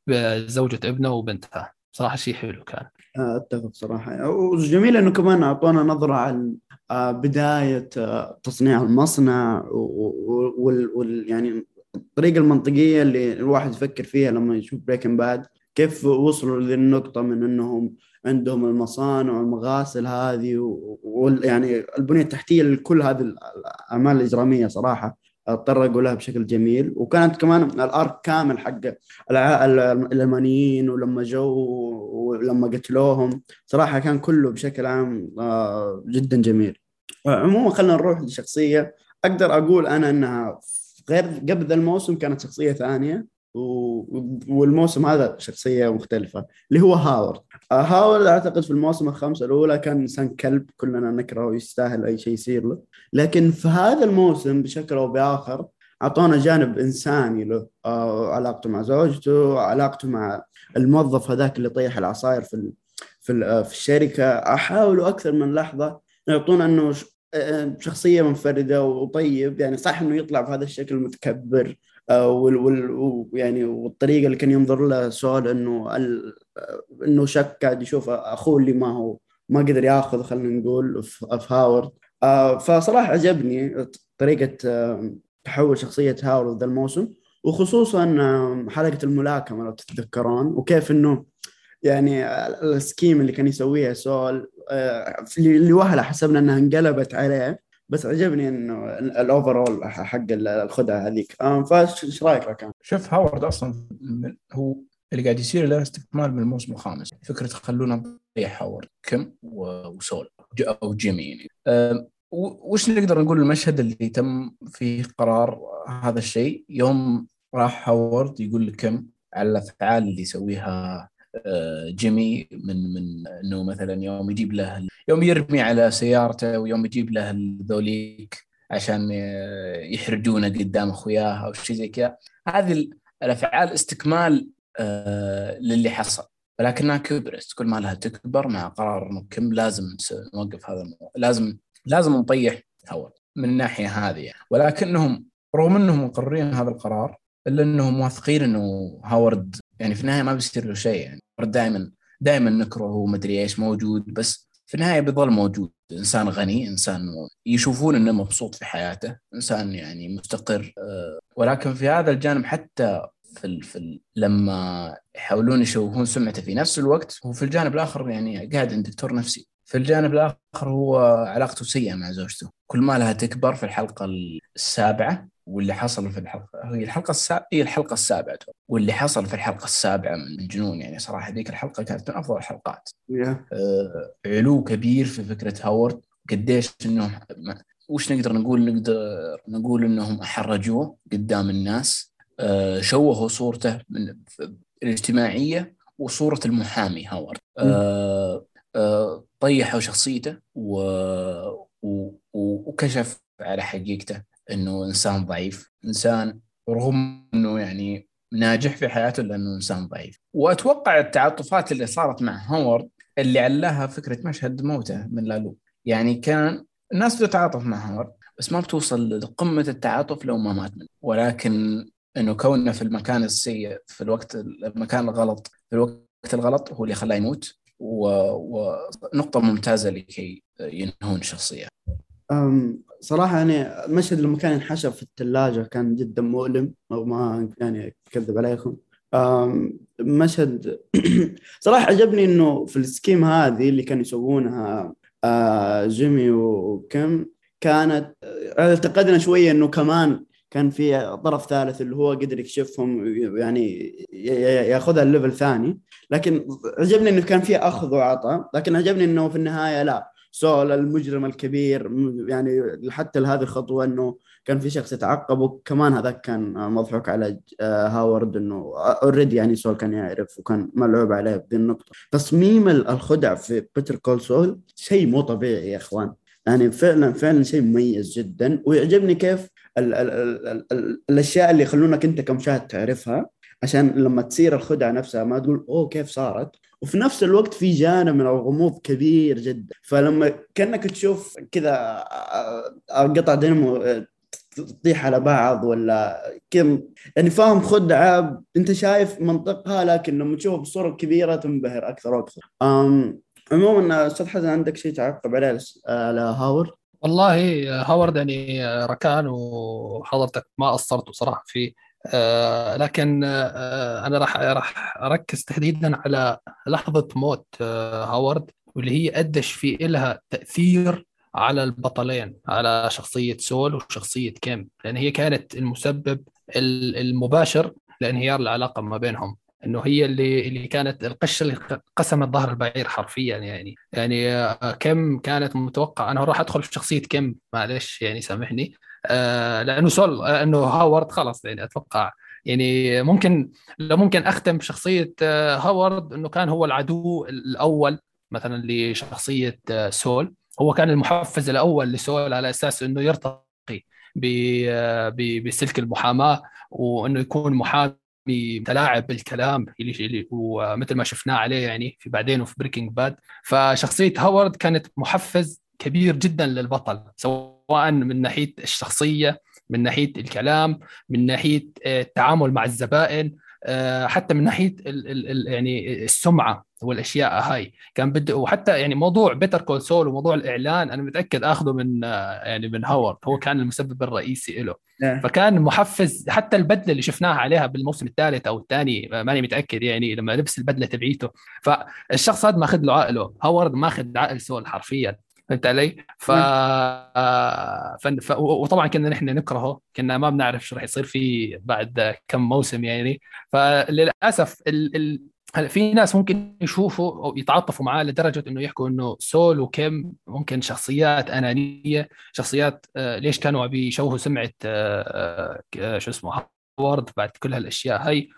آه، زوجة ابنه وبنتها. صراحة شيء حلو كان. أتفق صراحة. وجميل إنه كمان أعطونا نظرة عن آه، بداية آه، تصنيع المصنع وال يعني الطريقة المنطقية اللي الواحد يفكر فيها لما يشوف بريكن باد كيف وصلوا للنقطة من إنهم عندهم المصانع والمغاسل هذه ويعني البنية التحتية لكل هذه الأعمال الإجرامية صراحة تطرقوا لها بشكل جميل. وكانت كمان الآرك كامل حق الألمانيين ولما جو ولما قتلوهم صراحة كان كله بشكل عام آه، جدا جميل. عموما خلينا نروح لشخصية أقدر أقول أنا إنها غير قبل الموسم كانت شخصية ثانية والموسم هذا شخصية مختلفة اللي هو هاورد. آه، هاورد أعتقد في الموسم الخمسه الأولى كان إنسان كلب كلنا نكرهه ويستاهل أي شيء يصير له لكن في هذا الموسم بشكل أو بآخر اعطونا جانب إنساني له آه، علاقته مع زوجته علاقته مع الموظف هذاك اللي طيح العصاير في في آه، في الشركة احاولوا أكثر من لحظة يعطونا إنه شخصية منفردة وطيب يعني صح إنه يطلع بهذا الشكل متكبر آه، وال وال يعني والطريقة اللي كان ينظر له سول إنه. إنه شك قاعد يشوف أخوه اللي ما هو ما قدر ياخذ خلينا نقول في, هاورد آه، فصراحة عجبني طريقة تحول شخصية هاورد ذا الموسم وخصوصا حلقه الملاكمة لو تتذكرون وكيف إنه يعني ال scheme اللي كان يسويها سول اللي وهلة حسبنا إنها انقلبت عليه بس عجبني إنه ال overall حق الخدعة هذيك فايش إيش رأيك كان؟ شوف هاورد أصلا هو اللي قاعد يصير له استكمال من الموسم الخامس. فكرة خلونا نضيع هاورد كيم وسول أو جيمي يعني. وش نقدر نقول المشهد اللي تم فيه قرار هذا الشيء؟ يوم راح هاورد يقول لكم على الأفعال اللي يسويها آه، جيمي من من إنه مثلا يوم يجيب له يوم يرمي على سيارته ويوم يجيب له ذوليك عشان آه، يحرجونه قدام أخوياه أو شيء زي كذا. هذه الأفعال استكمال للي حصل. ولكنها كبرت كل ما لها تكبر مع قرار انه كم لازم نوقف هذا الموضوع. لازم لازم نطيح هوا من الناحية هذه يعني. ولكنهم رغم إنهم مقررين هذا القرار إلا إنهم واثقين إنه هاورد يعني في النهاية ما بيصير له شيء يعني. دائما دائما نكرهه ومدري إيش موجود بس في النهاية بيظل موجود. إنسان غني إنسان يشوفون إنه مبسوط في حياته إنسان يعني مستقر. آه، ولكن في هذا الجانب حتى في ال في ال لما يحاولون يشوهون سمعته في نفس الوقت هو في الجانب الآخر يعني قاعد عند دكتور نفسي. في الجانب الآخر هو علاقته سيئة مع زوجته. كل ما لها تكبر في الحلقة السابعة واللي حصل في الحلقة هي الحلقة السابعه هي الحلقة السابعة واللي حصل في الحلقة السابعة من جنون يعني صراحة ذيك الحلقة كانت من أفضل الحلقات. Yeah. آه علو كبير في فكرة هاورد. قديش إنه وش نقدر نقول؟ نقدر نقول إنهم أحرجوه قدام الناس. شوهوا صورته من الاجتماعية وصورة المحامي هاورد. آه آه طيحوا شخصيته و... و... وكشف على حقيقته إنه إنسان ضعيف. إنسان رغم إنه يعني ناجح في حياته لأنه إنسان ضعيف. وأتوقع التعاطفات اللي صارت مع هوارد اللي علاها فكرة مشهد موته من لالو. يعني كان الناس بتتعاطف مع هوارد بس ما بتوصل لقمة التعاطف لو ما مات منه. ولكن إنه كونه في المكان السيء في الوقت المكان الغلط في الوقت الغلط هو اللي خلاه يموت ونقطة ممتازة لكي ينهون الشخصيه صراحة يعني المشهد لما كان ينحشر في الثلاجة كان جدا مؤلم أو ما يعني أكذب عليكم. مشهد صراحة عجبني إنه في ال scheme هذه اللي كانوا يسوونها آه، جيمي وكيم كانت اعتقدنا شوية إنه كمان كان في طرف ثالث اللي هو قدر يكشفهم يعني ياخذها ل level ثاني. لكن عجبني إنه كان في أخذ وعطاء لكن عجبني إنه في النهاية لا. سول المجرم الكبير يعني حتى لهذه الخطوة إنه كان في شخص يتعقب وكمان هذاك كان مضحوك على آه، هاورد إنه already يعني سول كان يعرف وكان ملعوب عليه بهذه النقطة. تصميم الخدع في Better Call Saul شيء مو طبيعي يا إخوان. يعني فعلا فعلا شيء مميز جدا. ويعجبني كيف ال ال ال ال الأشياء اللي يخلونك أنت كمشاهد تعرفها عشان لما تصير الخدعة نفسها ما تقول أوه كيف صارت؟ وفي نفس الوقت في جانب من الغموض كبير جدا. فلما كأنك تشوف كذا آه، آه، قطع دينامو آه، تطيح على بعض ولا كم يعني فاهم خدعة أنت شايف منطقها لكن لما تشوفها بالصورة الكبيره تنبهر أكثر وأكثر. عموما أستاذ حسن عندك شيء تعقب عليه على هاورد والله هاورد يعني ركان وحضرتك ما قصرت صراحة فيه. آه لكن آه أنا راح راح أركز تحديدا على لحظة موت آه هاورد واللي هي قديش في لها تأثير على البطلين على شخصية سول وشخصية كيم. لأن هي كانت المسبب المباشر لانهيار العلاقة ما بينهم. إنه هي اللي اللي كانت القشه اللي قسمت ظهر البعير حرفيا يعني. يعني آه، كم كانت متوقع؟ أنا راح أدخل في شخصية كم؟ معلش يعني سامحني. آه لأنه سول آه إنه هاورد خلاص يعني أتوقع. يعني ممكن لو ممكن أختم بشخصية هاورد إنه كان هو العدو الأول مثلا لشخصية سول. هو كان المحفز الأول لسول على أساس إنه يرتقي بسلك المحاماة وإنه يكون محامي. متلاعب بالكلام اللي ومثل ما شفناه عليه يعني في بعدين وفي Breaking Bad فشخصية هاورد كانت محفز كبير جدا للبطل سواء من ناحية الشخصية من ناحية الكلام من ناحية آه، التعامل مع الزبائن آه، حتى من ناحية يعني السمعة. والأشياء هاي. كان بده وحتى يعني موضوع Better Call Saul وموضوع الإعلان أنا متأكد اخذه من آه، يعني من هاورد هو كان المسبب الرئيسي له نعم. فكان محفز. حتى البدلة اللي شفناها عليها بالموسم الثالث أو الثاني ماني متأكد يعني لما لبس البدلة تبعيته. فالشخص هذا ماخذ له عقله. هاورد ماخذ عقل سول حرفيا. فهمت علي؟ ف... ف... ف... وطبعا كنا نحن نكرهه. كنا ما بنعرف شو راح يصير فيه بعد كم موسم يعني. فللأسف ال... ال... هلا في ناس ممكن يشوفوا أو يتعاطفوا معاه لدرجة إنه يحكوا إنه سول وكيم ممكن شخصيات أنانية شخصيات آه ليش كانوا بيشوهوا سمعة آه آه شو اسمه هاورد بعد كل هالأشياء هاي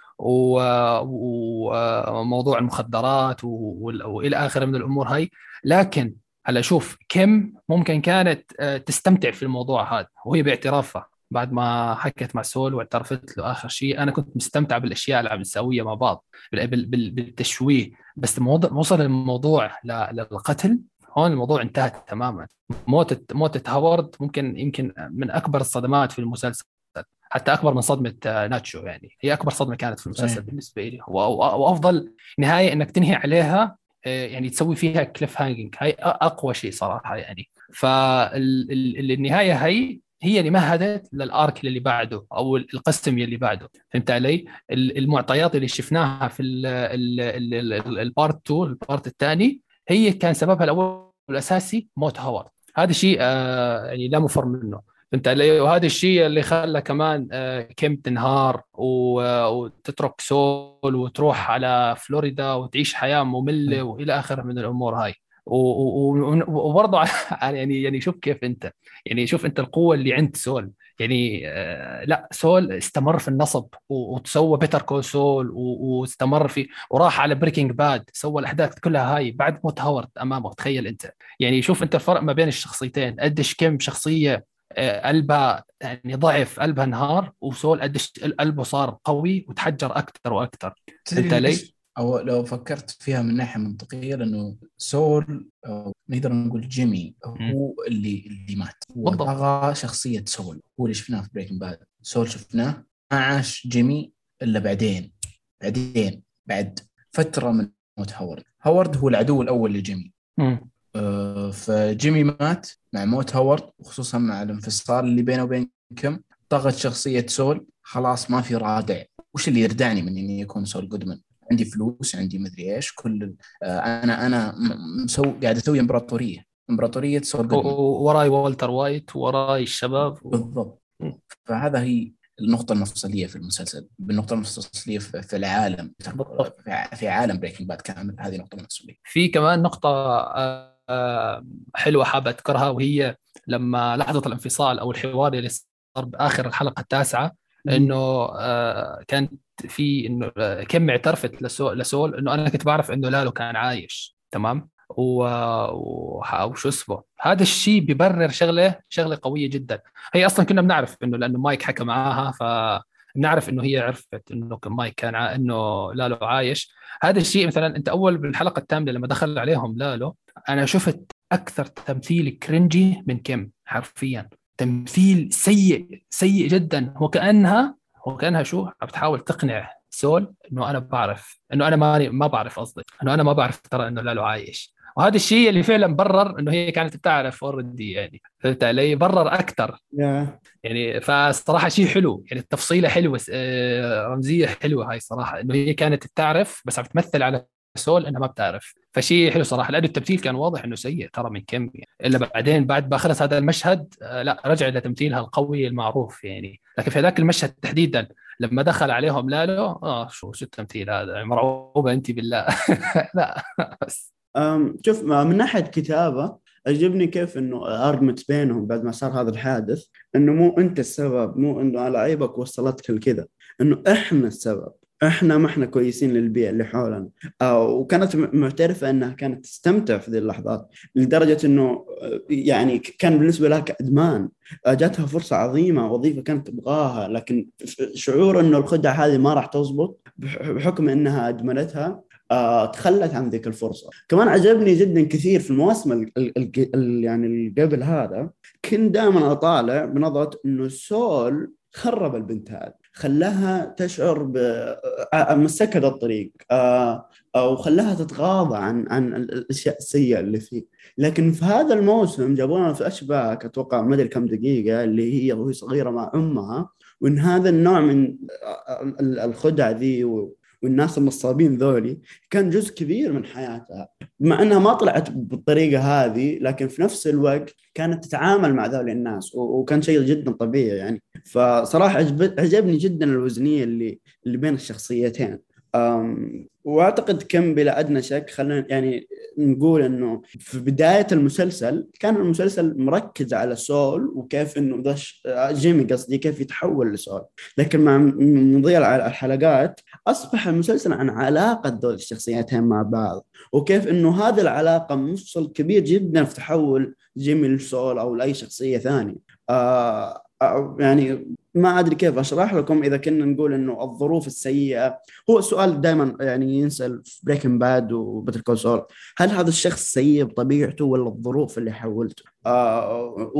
وموضوع المخدرات وإلى آخره من الأمور هاي. لكن هلا شوف كيم ممكن كانت آه، تستمتع في الموضوع هذا وهي باعترافها. بعد ما حكت مع سول واعترفت له آخر شيء أنا كنت مستمتع بالأشياء اللي عم نسويها مع بعض بالتشويه. بس وصل الموضوع للقتل هون الموضوع انتهى تماما. موتة موتة هاورد ممكن يمكن من أكبر الصدمات في المسلسل حتى أكبر من صدمة آه، ناتشو يعني. هي أكبر صدمة كانت في المسلسل بالنسبة لي وأفضل نهاية إنك تنهي عليها آه، يعني تسوي فيها cliffhanging هاي أقوى شيء صراحة يعني. فالنهايه هي هي اللي مهدت لل arc اللي بعده أو القسم اللي بعده. فهمت علي؟ المعطيات اللي شفناها في ال part 2 البارت الثاني هي كان سببها الأول والأساسي موت هاورد. هذا شيء آه، يعني لا مفر منه. فهمت علي؟ وهذا الشيء اللي خلى كمان آه، كيم تنهار وتترك سول وتروح على فلوريدا وتعيش حياة مملة وإلى آخره من الأمور هاي. وبرضه يعني يعني شوف كيف انت يعني شوف انت القوة اللي عند سول. يعني آه لا سول استمر في النصب وسوى Better Call Saul واستمر في وراح على Breaking Bad سوى الأحداث كلها هاي بعد موت هاورد أمامه تخيل انت. يعني شوف انت الفرق ما بين الشخصيتين قديش كيم شخصية آه، قلبها يعني ضعف قلبها انهار وسول قديش قلبه صار قوي وتحجر أكثر وأكثر أنت ليش؟ أو لو فكرت فيها من ناحية منطقية لأنه سول أو نقدر نقول جيمي هو اللي اللي مات. وطغى شخصية سول. هو اللي شفناه في Breaking Bad سول شفناه ما عاش جيمي إلا بعدين بعدين بعد فترة من موت هاورد. هاورد هو العدو الأول لجيمي. آه، فجيمي مات مع موت هاورد وخصوصا مع الانفصال اللي بينه وبين كيم؟ طغت شخصية سول. خلاص ما في رادع. وش اللي يردعني من إني اكون سول جودمان؟ عندي فلوس عندي مدري إيش كل آه أنا أنا مسوي قاعد أسوي إمبراطورية. إمبراطورية سول وراي والتر وايت وراي الشباب بالضبط. فهذا هي النقطة المفصلية في المسلسل. بالنقطة المفصلية في العالم. في عالم Breaking Bad كامل. هذه نقطة مفصلية في كمان نقطة آه، حلوة حابة أذكرها وهي لما لحظة الانفصال أو الحوار اللي صار بآخر الحلقة التاسعة إنه آه، كانت في إنه آه، كيم اعترفت لسول, لسول إنه أنا كنت بعرف إنه لالو كان عايش تمام؟ وشو اسمه هذا الشيء بيبرر شغلة شغلة قوية جدا. هي أصلا كنا بنعرف إنه لأنه مايك حكى معاها ف بنعرف إنه هي عرفت إنه مايك كان ع... إنه لالو عايش. هذا الشيء مثلا أنت أول بالحلقة الثامنه لما دخل عليهم لالو أنا شفت أكثر تمثيل cringy من كيم حرفيا. تمثيل سيء سيء جدا. وكانها وكانها شو؟ بتحاول تقنع سول إنه أنا بعرف إنه أنا ما ما بعرف قصدي. إنه أنا ما بعرف ترى إنه لالو عايش. وهذا الشيء اللي فعلا برر إنه هي كانت بتعرف already يعني. فهمت علي؟ برر أكثر yeah. يعني فصراحة شيء حلو. يعني التفصيلة حلوة آه، رمزية حلوة هاي صراحة. إنه هي كانت بتعرف بس عم تمثل على سول انها ما بتعرف. فشيء حلو صراحة لأنه التمثيل كان واضح إنه سيء ترى من كم يعني. إلا بعدين بعد ما خلص هذا المشهد آه، لا رجع لتمثيلها القوي المعروف يعني. لكن في هذاك المشهد تحديدا لما دخل عليهم لالو آه شو شو التمثيل هذا؟ مرعوبة أنت بالله. لا بس. شوف من ناحية كتابة عجبني كيف إنه ارجمنت بينهم بعد ما صار هذا الحادث إنه مو أنت السبب مو إنه لعيبك وصلتك لكذا. إنه إحنا السبب. إحنا ما إحنا كويسين للبيئة اللي حولنا. وكانت معترفة إنها كانت تستمتع في ذي اللحظات لدرجة إنه يعني كان بالنسبة لها كإدمان. جاتها فرصة عظيمة وظيفة كانت تبغاها لكن شعور إنه الخدعة هذه ما راح تزبط بحكم إنها اجملتها آه تخلت عن ذيك الفرصة. كمان عجبني جدا كثير في المواسم ال ال ال يعني اللي قبل هذا كنت دائما أطالع بنظرة إنه سول خرب البنت هذه. خلاها تشعر ب مسكها الطريق أو خلاها تتغاضى عن عن الأشياء السيئة اللي فيه. لكن في هذا الموسم جابوا لنا في اشباك أتوقع ما أدري كم دقيقة اللي هي وهي صغيرة مع أمها وإن هذا النوع من الخدع ذي والناس النصابين ذولي كان جزء كبير من حياتها. مع إنها ما طلعت بالطريقة هذه لكن في نفس الوقت كانت تتعامل مع ذولي الناس وكان شيء جدا طبيعي يعني. فصراحة عجبني جدا الوزنية اللي اللي بين الشخصيتين. وأعتقد كم بلا أدنى شك خلينا يعني نقول إنه في بداية المسلسل كان المسلسل مركز على سول وكيف إنه دش جيمي قصدي كيف يتحول لسول. لكن مع مضي الحلقات أصبح المسلسل عن علاقة دول الشخصيتين مع بعض وكيف إنه هذه العلاقة مفصل كبير جدا في تحول جيمي لسول أو لأي شخصية ثانية. آه يعني ما أدري كيف أشرح لكم إذا كنا نقول إنه الظروف السيئة. هو السؤال دائما يعني ينسأل في Breaking Bad و Better Call Saul هل هذا الشخص سيء بطبيعته ولا الظروف اللي حولته؟ آه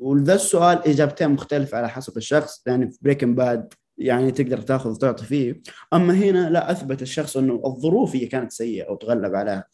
وذا السؤال إجابتين مختلفة على حسب الشخص. يعني في بريكن باد يعني تقدر تأخذ وتعطي فيه. أما هنا لا أثبت الشخص إنه الظروف هي كانت سيئة وتغلب عليها.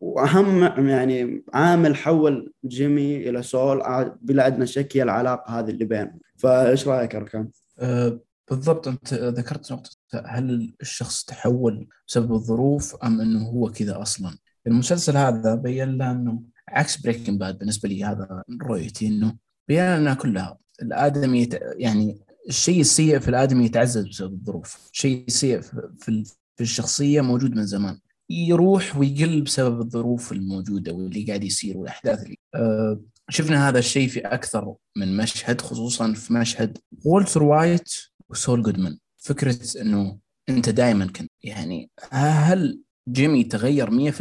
وأهم يعني عامل حول جيمي إلى سول بلا أدنى شك هي العلاقة هذه اللي بينهم فإيش رأيك أركان؟ أه بالضبط أنت ذكرت نقطة هل الشخص تحول بسبب الظروف أم إنه هو كذا أصلا؟ المسلسل هذا بين لنا إنه عكس Breaking Bad بالنسبة لي هذا رؤيتي إنه بين لنا كلها الآدمي. يعني الشيء السيء في الآدمي يتعزز بسبب الظروف، الشيء السيء في في الشخصية موجود من زمان يروح ويقل بسبب الظروف الموجودة واللي قاعد يصير والأحداث اللي أه شفنا هذا الشيء في أكثر من مشهد خصوصا في مشهد والتر وايت وسول جودمان. فكرة إنه أنت دائما كنت يعني هل جيمي تغير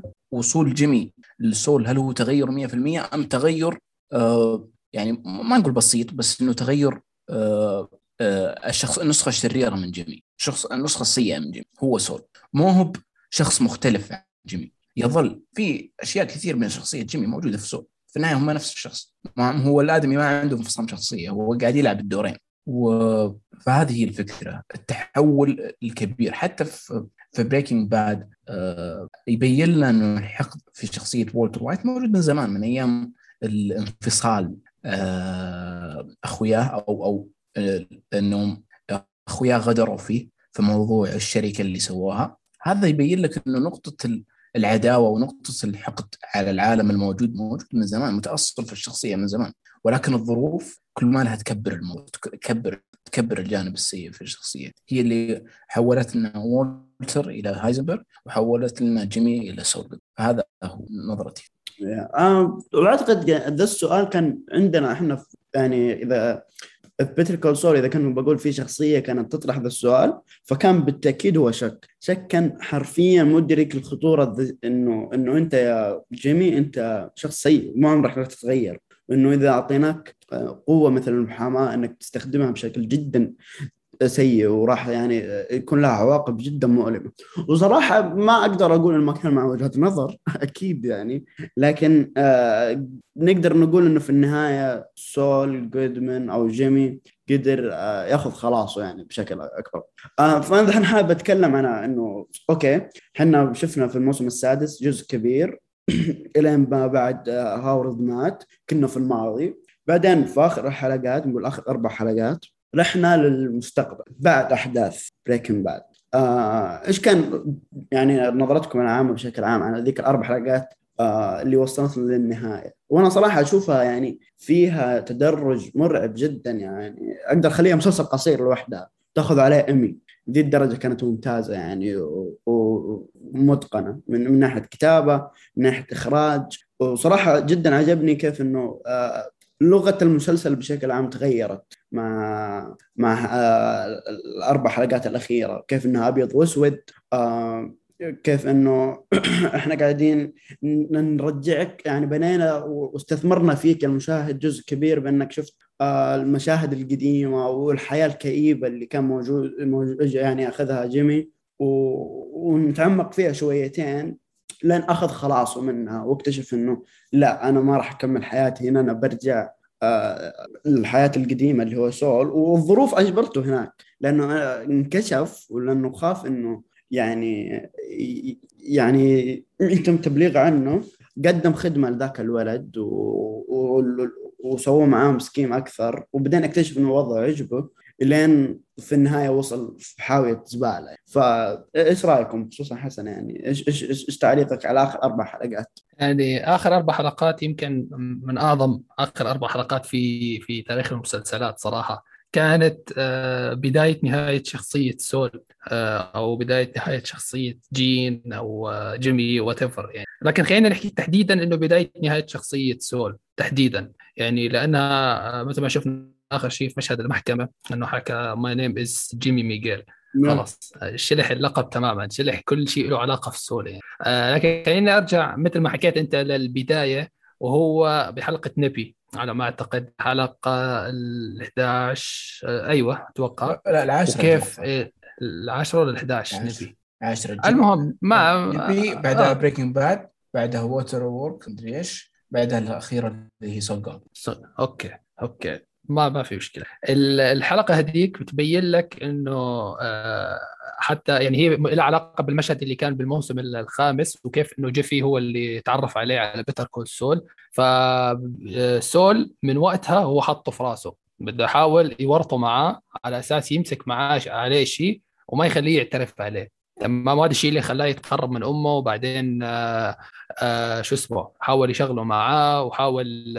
100% وصول جيمي لسول هل هو تغير 100% أم تغير آه يعني ما نقول بسيط بس إنه تغير آه آه الشخص النسخه الشريره من جيمي الشخص النسخه السيئه من جيمي هو سول. مو هو شخص مختلف عن جيمي. يظل في أشياء كثير من شخصية جيمي موجودة في سول في النهاية هم نفس الشخص. هو الآدمي ما عنده انفصام شخصية هو قاعد يلعب الدورين. و... فهذه هي الفكرة. التحول الكبير. حتى في في Breaking Bad آه يبين لنا إنه الحقد في شخصية والتر وايت موجود من زمان من أيام الانفصال. آه أخوياه أو أو آه إنهم أخوياه غدروا فيه في موضوع الشركة اللي سووها. هذا يبين لك إنه نقطة العداوة ونقطة الحقد على العالم الموجود موجود من زمان متاصل في الشخصية من زمان. ولكن الظروف كل ما لها تكبر الموضوع تكبر تكبر الجانب السيء في الشخصية. هي اللي حولت لنا والتر إلى هايزنبرغ وحولت لنا جيمي إلى سول هذا هو نظرتي. وأعتقد ذا السؤال كان عندنا إحنا يعني إذا Better Call Saul إذا كان بقول في شخصية كانت تطرح ذا السؤال فكان بالتأكيد هو تشاك. تشاك كان حرفيا مدرك الخطورة إنه إنه أنت يا جيمي أنت شخص سيء ما عمرك راح تتغير. وانه إذا أعطيناك قوة مثل المحاماه إنك تستخدمها بشكل جدا سيء وراح يعني يكون لها عواقب جدا مؤلمة. وصراحة ما أقدر أقول انه ما كان مع وجهة نظر أكيد يعني لكن آه نقدر نقول إنه في النهاية سول جودمان أو جيمي قدر آه يأخذ خلاصه يعني بشكل أكبر. آه فأنا الحين حابب أتكلم عن إنه okay إحنا شفنا في الموسم السادس جزء كبير إلين ما بعد آه هاورد مات كنا في الماضي. بعدين في آخر الحلقات نقول آخر أربع حلقات رحنا للمستقبل بعد أحداث Breaking Bad آه، إيش كان يعني نظرتكم العامة بشكل عام عن ذيك الأربع حلقات آه، اللي وصلتنا للنهاية؟ وأنا صراحة أشوفها يعني فيها تدرج مرعب جدا يعني أقدر أخليها مسلسل قصير لوحدها تأخذ عليه ايمي ذي الدرجة كانت ممتازة يعني ومتقنة من ناحية كتابة من ناحية إخراج. وصراحة جدا عجبني كيف إنه آه، لغة المسلسل بشكل عام تغيرت. مع مع آه، الأربع حلقات الأخيرة كيف إنها أبيض وأسود آه، كيف إنه إحنا قاعدين نرجعك يعني بنينا واستثمرنا فيك المشاهد جزء كبير بإنك شفت آه، المشاهد القديمة والحياة الكئيبة اللي كان موجود, موجود يعني أخذها جيمي. ونتعمق فيها شويتين لين أخذ خلاصه منها واكتشف إنه لا أنا ما راح أكمل حياتي هنا أنا برجع الحياة القديمة اللي هو سول والظروف أجبرته هناك لأنه انكشف ولأنه خاف إنه يعني يعني يتم تبليغ عنه قدم خدمة لذاك الولد. وسووا معاهم سكيم أكثر وبعدين اكتشف إنه الوضع عجبه إلين في النهاية وصل في حاوية زبالة. فايش رأيكم؟ خصوصا حسن يعني إيش إيش إيش تعليقك على آخر أربع حلقات؟ يعني آخر أربع حلقات يمكن من أعظم آخر أربع حلقات في في تاريخ المسلسلات صراحة. كانت آه، بداية نهاية شخصية سول آه، أو بداية نهاية شخصية جين أو آه، جيمي وات يعني. لكن خلينا نحكي تحديدا إنه بداية نهاية شخصية سول تحديدا. يعني لأنها مثل ما شفنا آخر شيء في مشهد المحكمة إنه حكى my name is جيمي ماكغيل خلاص. شلح اللقب تماما شلح كل شيء له علاقة في السولة يعني. آه لكن خليني أرجع مثل ما حكيت أنت للبداية وهو بحلقة Nippy. على ما أعتقد حلقة ال 11 آه أيوه أتوقع. لا العاشرة وكيف العاشرة ولا ال 11 Nippy. 10 المهم ما Nippy بعدها آه. Breaking Bad بعدها Waterworks مدري إيش بعدها الأخيرة اللي هي سوجا okay okay. ما ما في مشكلة. الحلقة هذيك بتبين لك إنه آه، حتى يعني هي لها علاقة بالمشهد اللي كان بالموسم الخامس وكيف إنه جيفي هو اللي تعرف عليه على Better Call Saul. فسول آه، من وقتها هو حطه في راسه. بده يحاول يورطه معاه على أساس يمسك معاه عليه شيء وما يخليه يعترف عليه. تمام؟ هذا الشيء اللي خلاه يتقرب من أمه وبعدين آآ آآ شو اسمه حاول يشغله معاه وحاول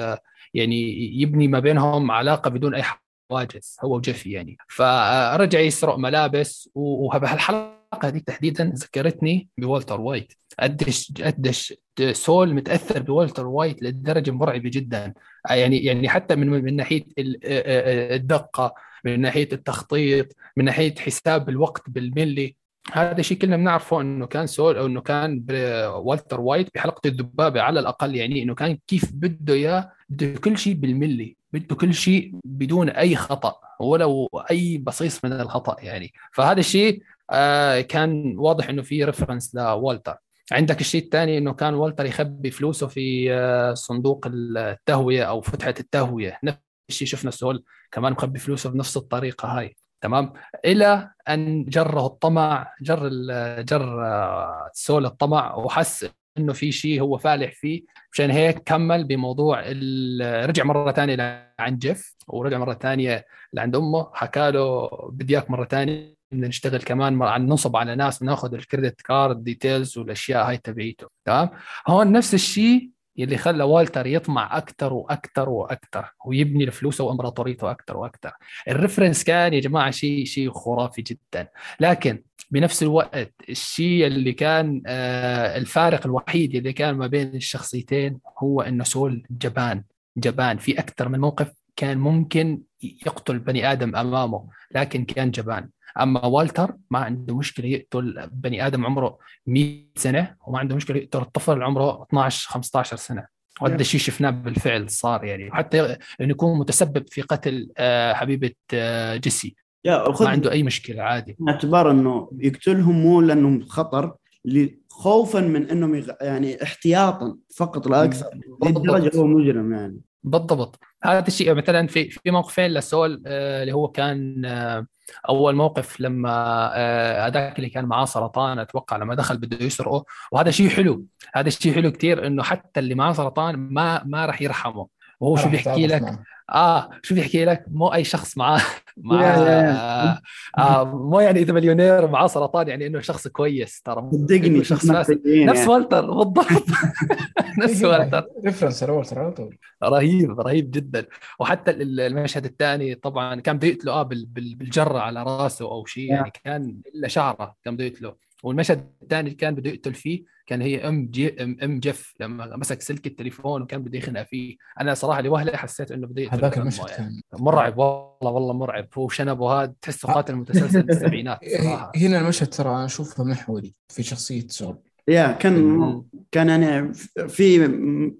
يعني يبني ما بينهم علاقة بدون أي حواجز هو وجيفي يعني. فرجع يسرق ملابس وبهالحلقة هذه تحديدا ذكرتني بولتر وايت. قديش قديش سول متأثر بولتر وايت لدرجة مرعبة جدا. يعني يعني حتى من من ناحية الدقة من ناحية التخطيط من ناحية حساب الوقت بالملي. هذا الشيء كلنا بنعرفه إنه كان سول أو إنه كان والتر وايت بحلقة الذبابه على الأقل يعني إنه كان كيف بده إياه بده كل شيء بالملي بده كل شيء بدون أي خطأ ولو أي بصيص من الخطأ يعني. فهذا الشيء آه كان واضح إنه في reference لوالتر. عندك الشيء الثاني إنه كان والتر يخبي فلوسه في آه صندوق التهوية أو فتحة التهوية. نفس الشيء شفنا سول كمان مخبي فلوسه بنفس الطريقة هاي. تمام؟ إلى أن جره الطمع جر جر آه، سول الطمع وحس إنه في شيء هو فالح فيه. مشان هيك كمل بموضوع رجع مرة ثانية لعند جيف ورجع مرة ثانية لعند أمه. حكى له بدي إياك مرة ثانية بدنا نشتغل كمان عن ننصب على ناس وناخذ ال credit card details والأشياء هاي تبعيته. تمام؟ هون نفس الشيء يلي خلى والتر يطمع أكثر وأكثر وأكثر ويبني لفلوسه وإمبراطوريته أكثر وأكثر ال reference كان يا جماعة شيء شيء خرافي جدا. لكن بنفس الوقت الشيء اللي كان آه الفارق الوحيد اللي كان ما بين الشخصيتين هو إنه سول جبان جبان. في أكثر من موقف كان ممكن يقتل بني آدم أمامه لكن كان جبان. أما والتر ما عنده مشكلة يقتل بني آدم عمره 100 سنة وما عنده مشكلة يقتل الطفل عمره 12 15 سنة. وهذا الشيء شفناه بالفعل صار يعني. حتى إنه يكون متسبب في قتل آه، حبيبة آه، جيسي. ما عنده أي مشكلة عادي. باعتبار إنه يقتلهم مو لأنهم خطر خوفا من إنهم يغ... يعني احتياطا فقط لا أكثر لدرجه هو مجرم يعني. بالضبط. هذا الشيء مثلا في في موقفين لسول آه، اللي هو كان آه، أول موقف لما آه، هذاك اللي كان معاه سرطان أتوقع لما دخل بده يسرقه. وهذا شيء حلو. هذا الشيء حلو كثير إنه حتى اللي معاه سرطان ما ما راح يرحمه. وهو شو بيحكي لك؟ آه شو بيحكي لك؟ مو أي شخص معاه. مع آه آه مو يعني إذا مليونير معاه سرطان يعني إنه شخص كويس ترى صدقني شخص نفس يعني. والتر بالضبط. نفس والتر. reference والتر على طول. رهيب رهيب جدا. وحتى المشهد الثاني طبعا كان بده يقتله آه بالجرة على راسه أو شيء يعني كان إلا شعره كان بده يقتله. والمشهد الثاني اللي كان بده يقتل فيه كان هي أم جي ام, أم جيف لما مسك سلك التليفون وكان بده يخنق فيه. أنا صراحة لوهلة حسيت إنه بده يقتل هذاك المشهد يعني. مرعب والله والله مرعب. هو شنبه هذا تحسه قاتل متسلسل بالسبعينات صراحة. هنا المشهد ترى أنا أشوفه محوري في شخصية سول. يا كان كان يعني في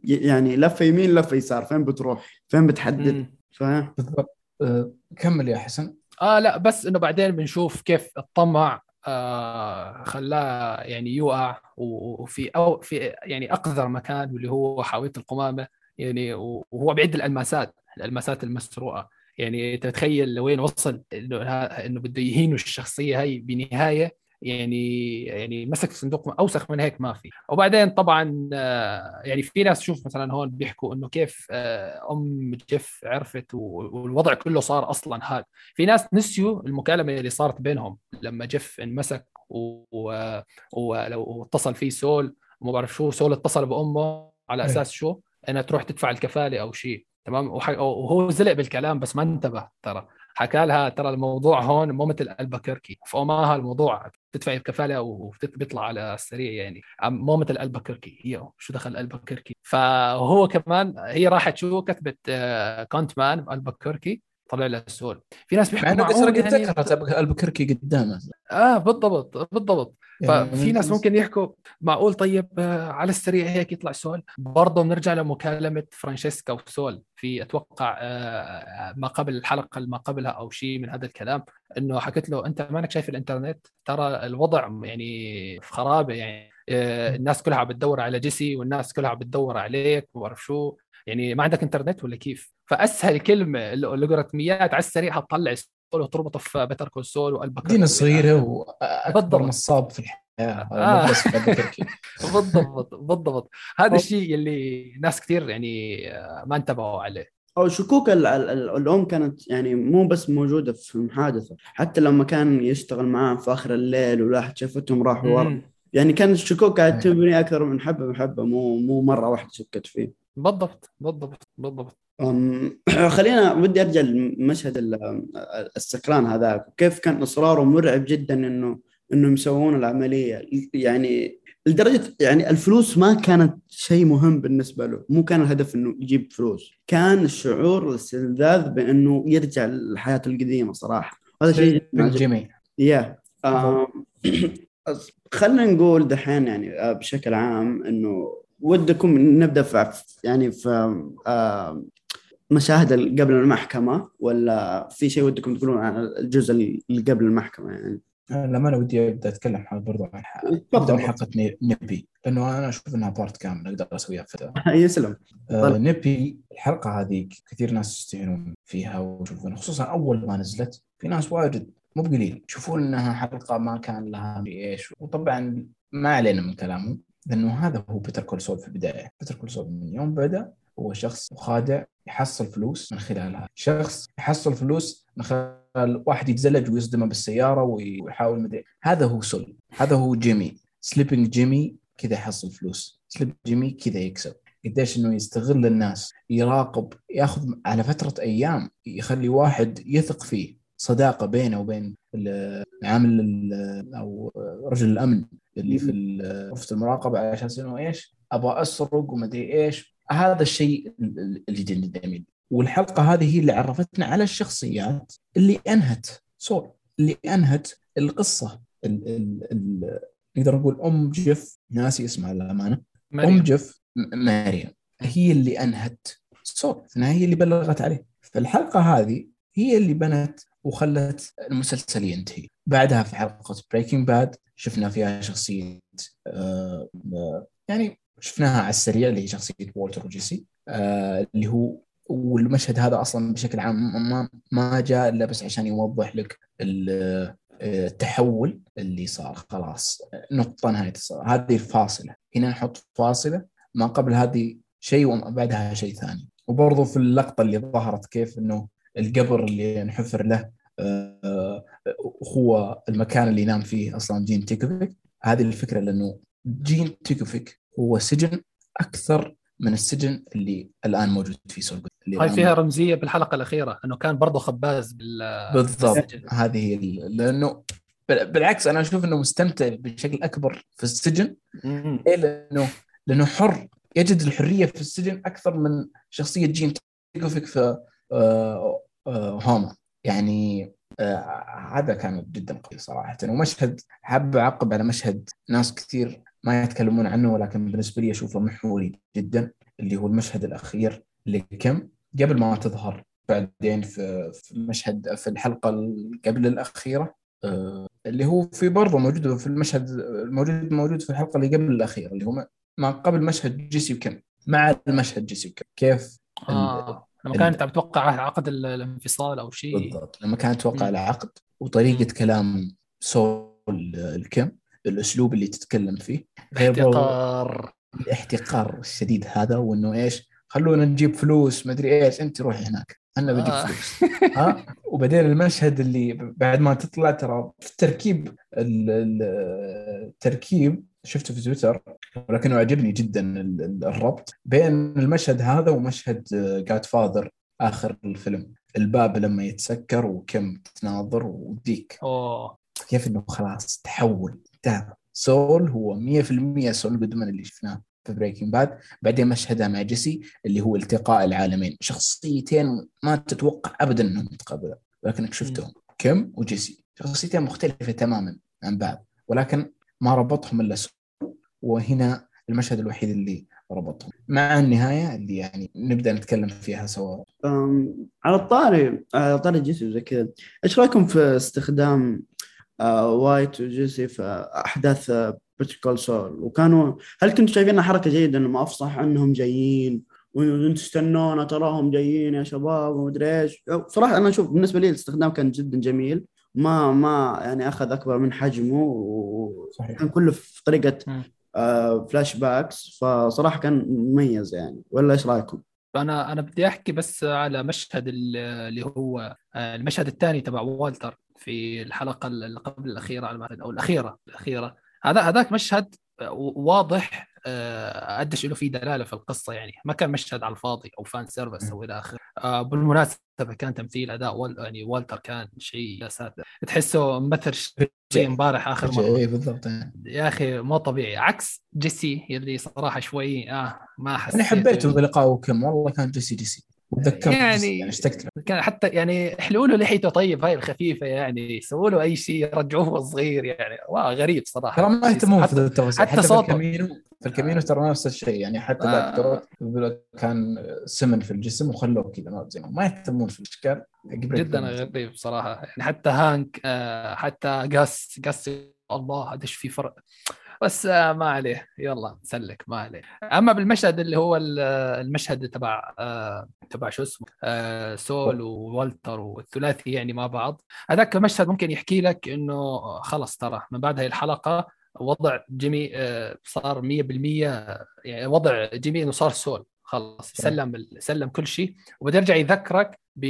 يعني لفة يمين لفة يسار. فين بتروح؟ فين بتحدد؟ فاهم بالضبط. أه كمل يا حسن. آه لا بس إنه بعدين بنشوف كيف الطمع آه خلاه يعني يوقع وفي أو في يعني أقذر مكان اللي هو حاويه القمامة يعني وهو بيعد الالماسات الالماسات المسروقة. يعني تتخيل لوين وصل إنه إنه بده يهينوا الشخصية هاي بنهاية يعني يعني مسك صندوق أوسخ من هيك ما في. وبعدين طبعا آه، يعني في ناس تشوف مثلا هون بيحكوا إنه كيف آه، م جيف عرفت والوضع كله صار أصلا هذا في ناس نسيوا المكالمة اللي صارت بينهم لما جيف انمسك ولو اتصل فيه سول وما بعرف شو سول اتصل بأمه على إيه. أساس شو؟ إنها تروح تدفع الكفالة أو شيء. تمام؟ وهو زلق بالكلام بس ما انتبه ترى. حكى لها ترى الموضوع هون مو مثل البكركي فأماها الموضوع بتدفعي الكفالة وبيطلع على السريع يعني. مو مثل البكركي هي شو دخل البكركي فهو كمان هي راحت شو كتبت con man البكركي طلع له السؤال في ناس بيحكوا مع إنه قد يعني... ذكرت البكركي قدامه. آه بالضبط بالضبط. يعني ففي ناس ممكن يحكوا معقول طيب آه، على السريع هيك يطلع سول برضه بنرجع لمكالمة فرانشيسكا وسول في أتوقع آه، ما قبل الحلقة ما قبلها أو شيء من هذا الكلام إنه حكت له أنت مانك شايف الإنترنت؟ ترى الوضع يعني في خرابه يعني. آه، الناس كلها عم بتدور على جيسي والناس كلها عم بتدور عليك وبعرف شو. يعني ما عندك انترنت ولا كيف؟ فأسهل كلمة اللوغاريتميات على السريع حتطلع وتربطه في Better Call Saul والبكر مدينه صغيره وأكبر نصاب في الحياة آه. بالضبط بالضبط. هذا الشيء اللي ناس كثير يعني آه، ما انتبهوا عليه. أو شكوك الأم كانت يعني مو بس موجودة في المحادثه حتى لما كان يشتغل معاهم في آخر الليل ولاحت شافتهم راحوا ورا يعني كانت الشكوك قاعد تبني أكثر من حبة بحبه مو مو مرة واحدة شكت فيه. بالضبط بالضبط بالضبط. خلينا ودي أرجع لمشهد السكران هذاك. كيف كان إصراره مرعب جدا انه انهم يسوون العملية. يعني لدرجة يعني الفلوس ما كانت شيء مهم بالنسبة له. مو كان الهدف إنه يجيب فلوس. كان الشعور الاستلذاذ بإنه يرجع للحياة القديمة صراحة. هذا شيء جميل يا خلينا نقول دحين يعني آه، بشكل عام إنه ودكم نبدأ في يعني في آه، مشاهد قبل المحكمة ولا في شيء ودكم تقولون عن الجزء اللي قبل المحكمة يعني؟ لما أنا ودي أبدأ أتكلم برضو عن ابدا من حلقه Nippy لأنه أنا أشوف إنها part كامل أقدر أسويها في يسلم آه Nippy الحلقة هذيك كثير ناس يستهينون فيها ويشوفون خصوصا أول ما نزلت في ناس واجد مو بقليل. يشوفون إنها حلقة ما كان لها إيش وطبعا ما علينا من كلامهم لأنه هذا هو Better Call Saul في البداية. Better Call Saul من يوم بدأ هو شخص مخادع يحصل فلوس من خلالها. شخص يحصل فلوس من خلال واحد يتزلج ويصدمه بالسيارة ويحاول مدري. هذا هو سول. هذا هو جيمي. Slippin' Jimmy كذا يحصل فلوس. Slippin' Jimmy كذا يكسب. قديش إنه يستغل الناس يراقب ياخذ على فترة أيام يخلي واحد يثق فيه. صداقة بينه وبين العامل أو رجل الأمن اللي في غرفه المراقبة على أساس انه إيش؟ أبغى أسرق ومدري إيش. هذا الشيء اللي جدا جميل والحلقة هذه هي اللي عرفتنا على الشخصيات اللي أنهت. سول اللي أنهت القصة. ال ال ال نقدر نقول أم جيف. ناسي اسمها للأمانة. أم جيف ماريون. هي اللي أنهت. سول هي اللي بلغت عليه. فالحلقة هذه هي اللي بنت وخلت المسلسل ينتهي. بعدها في حلقة Breaking Bad شفنا فيها شخصية آه يعني شفناها على السريع اللي هي شخصية وولتر وجيسي آه اللي هو والمشهد هذا أصلا بشكل عام ما ما جاء إلا بس عشان يوضح لك آه، التحول اللي صار. خلاص نقطة نهاية الصار هذه الفاصلة. هنا نحط فاصلة. ما قبل هذه شيء وبعدها شيء ثاني. وبرضه في اللقطة اللي ظهرت كيف إنه القبر اللي انحفر له آه، هو المكان اللي ينام فيه أصلا جين تيكوفيك. هذه الفكرة لأنه جين تيكوفيك هو سجن أكثر من السجن اللي الآن موجود في Saul Gone هاي فيها رمزية بالحلقة الأخيرة أنه كان برضه خباز بال بالضبط. هذه لأنه بالعكس أنا أشوف إنه مستمتع بشكل أكبر في السجن. إيه؟ لأنه لأنه حر. يجد الحرية في السجن أكثر من شخصية جين تيكوفيك في آه، هوما يعني آه، هذا كان جدا قوي صراحة. ومشهد حاب أعقب على مشهد ناس كثير ما يتكلمون عنه ولكن بالنسبة لي أشوفه محوري جدا اللي هو المشهد الأخير لكم قبل ما تظهر. بعدين في مشهد في الحلقة قبل الأخيرة آه، اللي هو في برضه موجود في المشهد الموجود موجود في الحلقة اللي قبل الأخيرة اللي هو ما قبل مشهد جيسي وكم مع المشهد جيسي وكم كيف؟ آه. لما كانت عم تتوقع عقد الانفصال أو شيء. بالضبط. لما كانت تتوقع العقد وطريقة كلام سول الكم الأسلوب اللي تتكلم فيه الاحتقار. الاحتقار الشديد هذا وإنه إيش؟ خلونا نجيب فلوس مدري إيش أنت روحي هناك. أنا بجيب آه. فلوس. ها؟ وبعدين المشهد اللي بعد ما تطلع ترى في التركيب التركيب شفته في تويتر ولكنه عجبني جدا الربط بين المشهد هذا ومشهد Godfather آخر الفيلم. الباب لما يتسكر وكم تناظر وديك أوه. كيف إنه خلاص تحول انتهى. سول هو 100% سول جودمان اللي شفناه في Breaking Bad بعدين مشهدها مع جيسي اللي هو التقاء العالمين. شخصيتين ما تتوقع ابدا إنهم يتقابلون لكنك شفتهم كيم وجيسي. شخصيتين مختلفة تماما عن بعض ولكن ما ربطهم إلا سول. وهنا المشهد الوحيد اللي ربطهم. مع النهاية اللي يعني نبدأ نتكلم فيها سوا. على الطاري على طاري جيسي وزي كذا. إيش رأيكم في استخدام آه وايت وجيسي في أحداث Better Call Saul وكانوا هل كنتوا شايفينها حركة جيدة انهم أفصح انهم جايين؟ وأنتم تستنونا تراهم جايين يا شباب ومدري إيش؟ صراحة أنا أشوف بالنسبة لي الاستخدام كان جدا جميل. ما ما يعني أخذ أكبر من حجمه وكان كله في طريقة آه flashbacks فصراحة كان مميز يعني. ولا إيش رأيكم؟ أنا أنا بدي أحكي بس على مشهد اللي هو آه، المشهد الثاني تبع والتر في الحلقة اللي قبل الأخيرة على أو الأخيرة الأخيرة. هذا هذاك مشهد واضح آه، قديش له في دلالة في القصة يعني. ما كان مشهد على الفاضي أو fan service أو إلى آخره. آه، بالمناسبة كان تمثيل أداء وال... يعني والتر كان شيء يا ساتر. تحسه مثل شيء امبارح آخر مرة. اي بالضبط يا أخي مو طبيعي. عكس جيسي اللي صراحة شوي آه ما حسيت أنا حبيته بلقائه كيم. والله كان جيسي جيسي. وتذكرت يعني يعني اشتقت كان حتى يعني احلقوا له لحيته طيب هاي الخفيفة يعني. سووا له أي شيء رجعوه صغير يعني. wow غريب صراحة. ترى ما يهتمون في التفاصيل حتى, حتى صوته. في El Camino في El Camino ترى نفس الشيء يعني حتى آه. كان سمن في الجسم وخلوه كذا زي ما يهتمون في الأشكال جدا غريب صراحة. يعني حتى هانك آه حتى قاس قاس الله قديش في فرق؟ بس آه، ما عليه. يلا سلك ما عليه. أما بالمشهد اللي هو المشهد تبع آه، تبع شو اسمه آه، سول وولتر والثلاثي يعني مع بعض هذاك المشهد ممكن يحكي لك إنه خلص ترى من بعد هاي الحلقة وضع جيمي صار 100% يعني وضع جيمي إنه صار سول خلص سلم سلم كل شيء. وبده يرجع يذكرك ب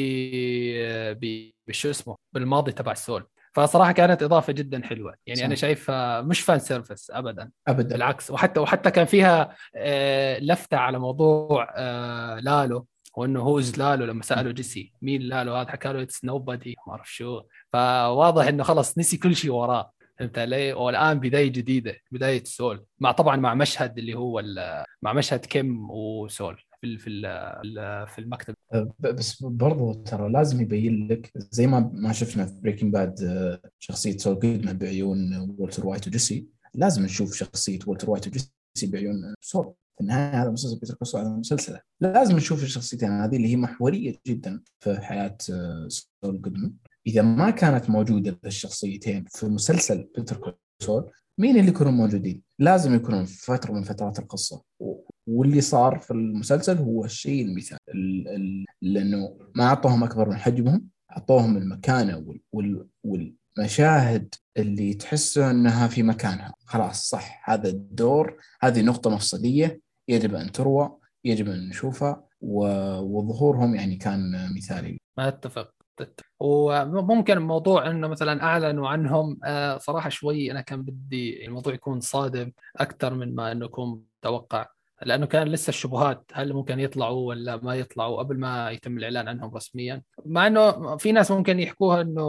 بشو اسمه بالماضي تبع سول. فصراحة كانت إضافة جدا حلوة. يعني صح. أنا شايفها مش fan service ابدا. ابدا. بالعكس. وحتى وحتى كان فيها آه، لفتة على موضوع آه، لالو وإنه هو لالو لما سألوا جيسي مين لالو؟ هذا حكى له it's nobody ما أعرف شو. فواضح إنه خلص نسي كل شيء وراه. فهمت علي؟ والان بداية جديدة بداية سول. مع طبعا مع مشهد اللي هو مع مشهد كيم وسول في في في المكتب. أه، بس برضو ترى لازم يبين لك زي ما ما شفنا في بريكنج باد أه، شخصية سول جودمان بعيون والتر وايت وجيسي. لازم نشوف شخصية والتر وايت وجيسي بعيون سول. في النهاية هذا مسلسل بيتر كول سول هذا مسلسله لازم نشوف الشخصيتين هذه اللي هي محورية جدا في حياة أه، سول جودمان إذا ما كانت موجودة الشخصيتين في مسلسل بيتر كوسول مين اللي يكونوا موجودين؟ لازم يكونون في فترة من فترات القصة. واللي صار في المسلسل هو الشيء المثال. لأنه ما أعطوهم أكبر من حجمهم أعطوهم المكانة والمشاهد اللي تحسه إنها في مكانها. خلاص صح هذا الدور هذه نقطة مفصلية يجب أن تروى يجب أن نشوفها وظهورهم يعني كان مثالي. ما أتفق. وممكن موضوع إنه مثلا أعلنوا عنهم آه، صراحة شوي أنا كان بدي الموضوع يكون صادم أكثر من ما إنه يكون متوقع لأنه كان لسه الشبهات هل ممكن يطلعوا ولا ما يطلعوا قبل ما يتم الإعلان عنهم رسميا. مع إنه في ناس ممكن يحكوها إنه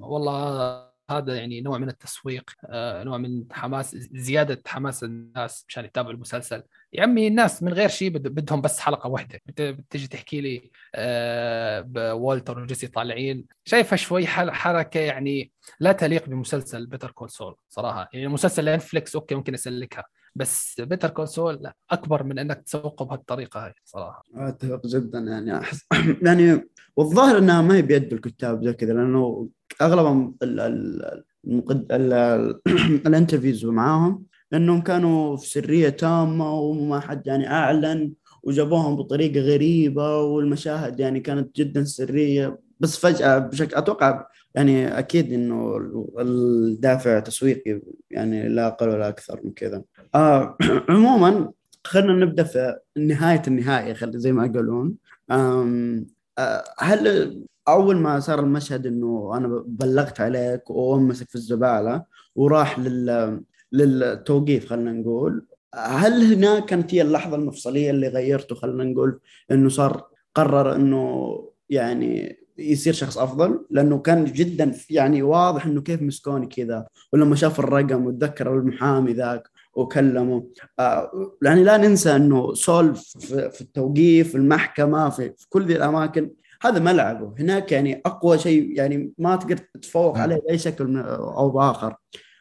والله هذا يعني نوع من التسويق آه، نوع من حماس زيادة حماس الناس مشان يتابعوا المسلسل. يا عمي الناس من غير شيء بدهم بس حلقة واحدة بتجي تحكي لي آه، والتر وجيسي طالعين. شايفها شوي حركة يعني لا تليق بمسلسل بيتر كول سول صراحة. يعني مسلسل نتفليكس أوكي ممكن أسلكها. بس بيتر كول سول أكبر من إنك تسوقه بهالطريقة هاي صراحة. أتفق جدا يعني أحس يعني والظاهر إنها ما هي بيد الكتاب زي كذا لأنه أغلبهم المقد... ال- ال- ال interviews معاهم انهم كانوا في سرية تامة وما حد يعني أعلن وجابوهم بطريقة غريبة والمشاهد يعني كانت جدا سرية بس فجأة بشكل أتوقع يعني أكيد إنه الدافع تسويقي يعني لا أقل ولا أكثر من كذا. آه عموما خلينا نبدأ في نهاية النهايه خلي زي ما يقولون. آه، هل أول ما صار المشهد إنه أنا بلغت عليك وأمسك في الزبالة وراح لل للتوقيف خلينا نقول هل هنا كانت هي اللحظة المفصلية اللي غيرته خلينا نقول إنه صار قرر إنه يعني يصير شخص أفضل لأنه كان جدا يعني واضح إنه كيف مسكوني كذا ولما شاف الرقم وتذكر المحامي ذاك وكلمه. آه يعني لا ننسى إنه سول في, التوقيف في المحكمة في, في كل ذي الأماكن. هذا ملعبه هناك يعني أقوى شيء يعني ما تقدر تتفوق عليه بأي شكل أو بآخر.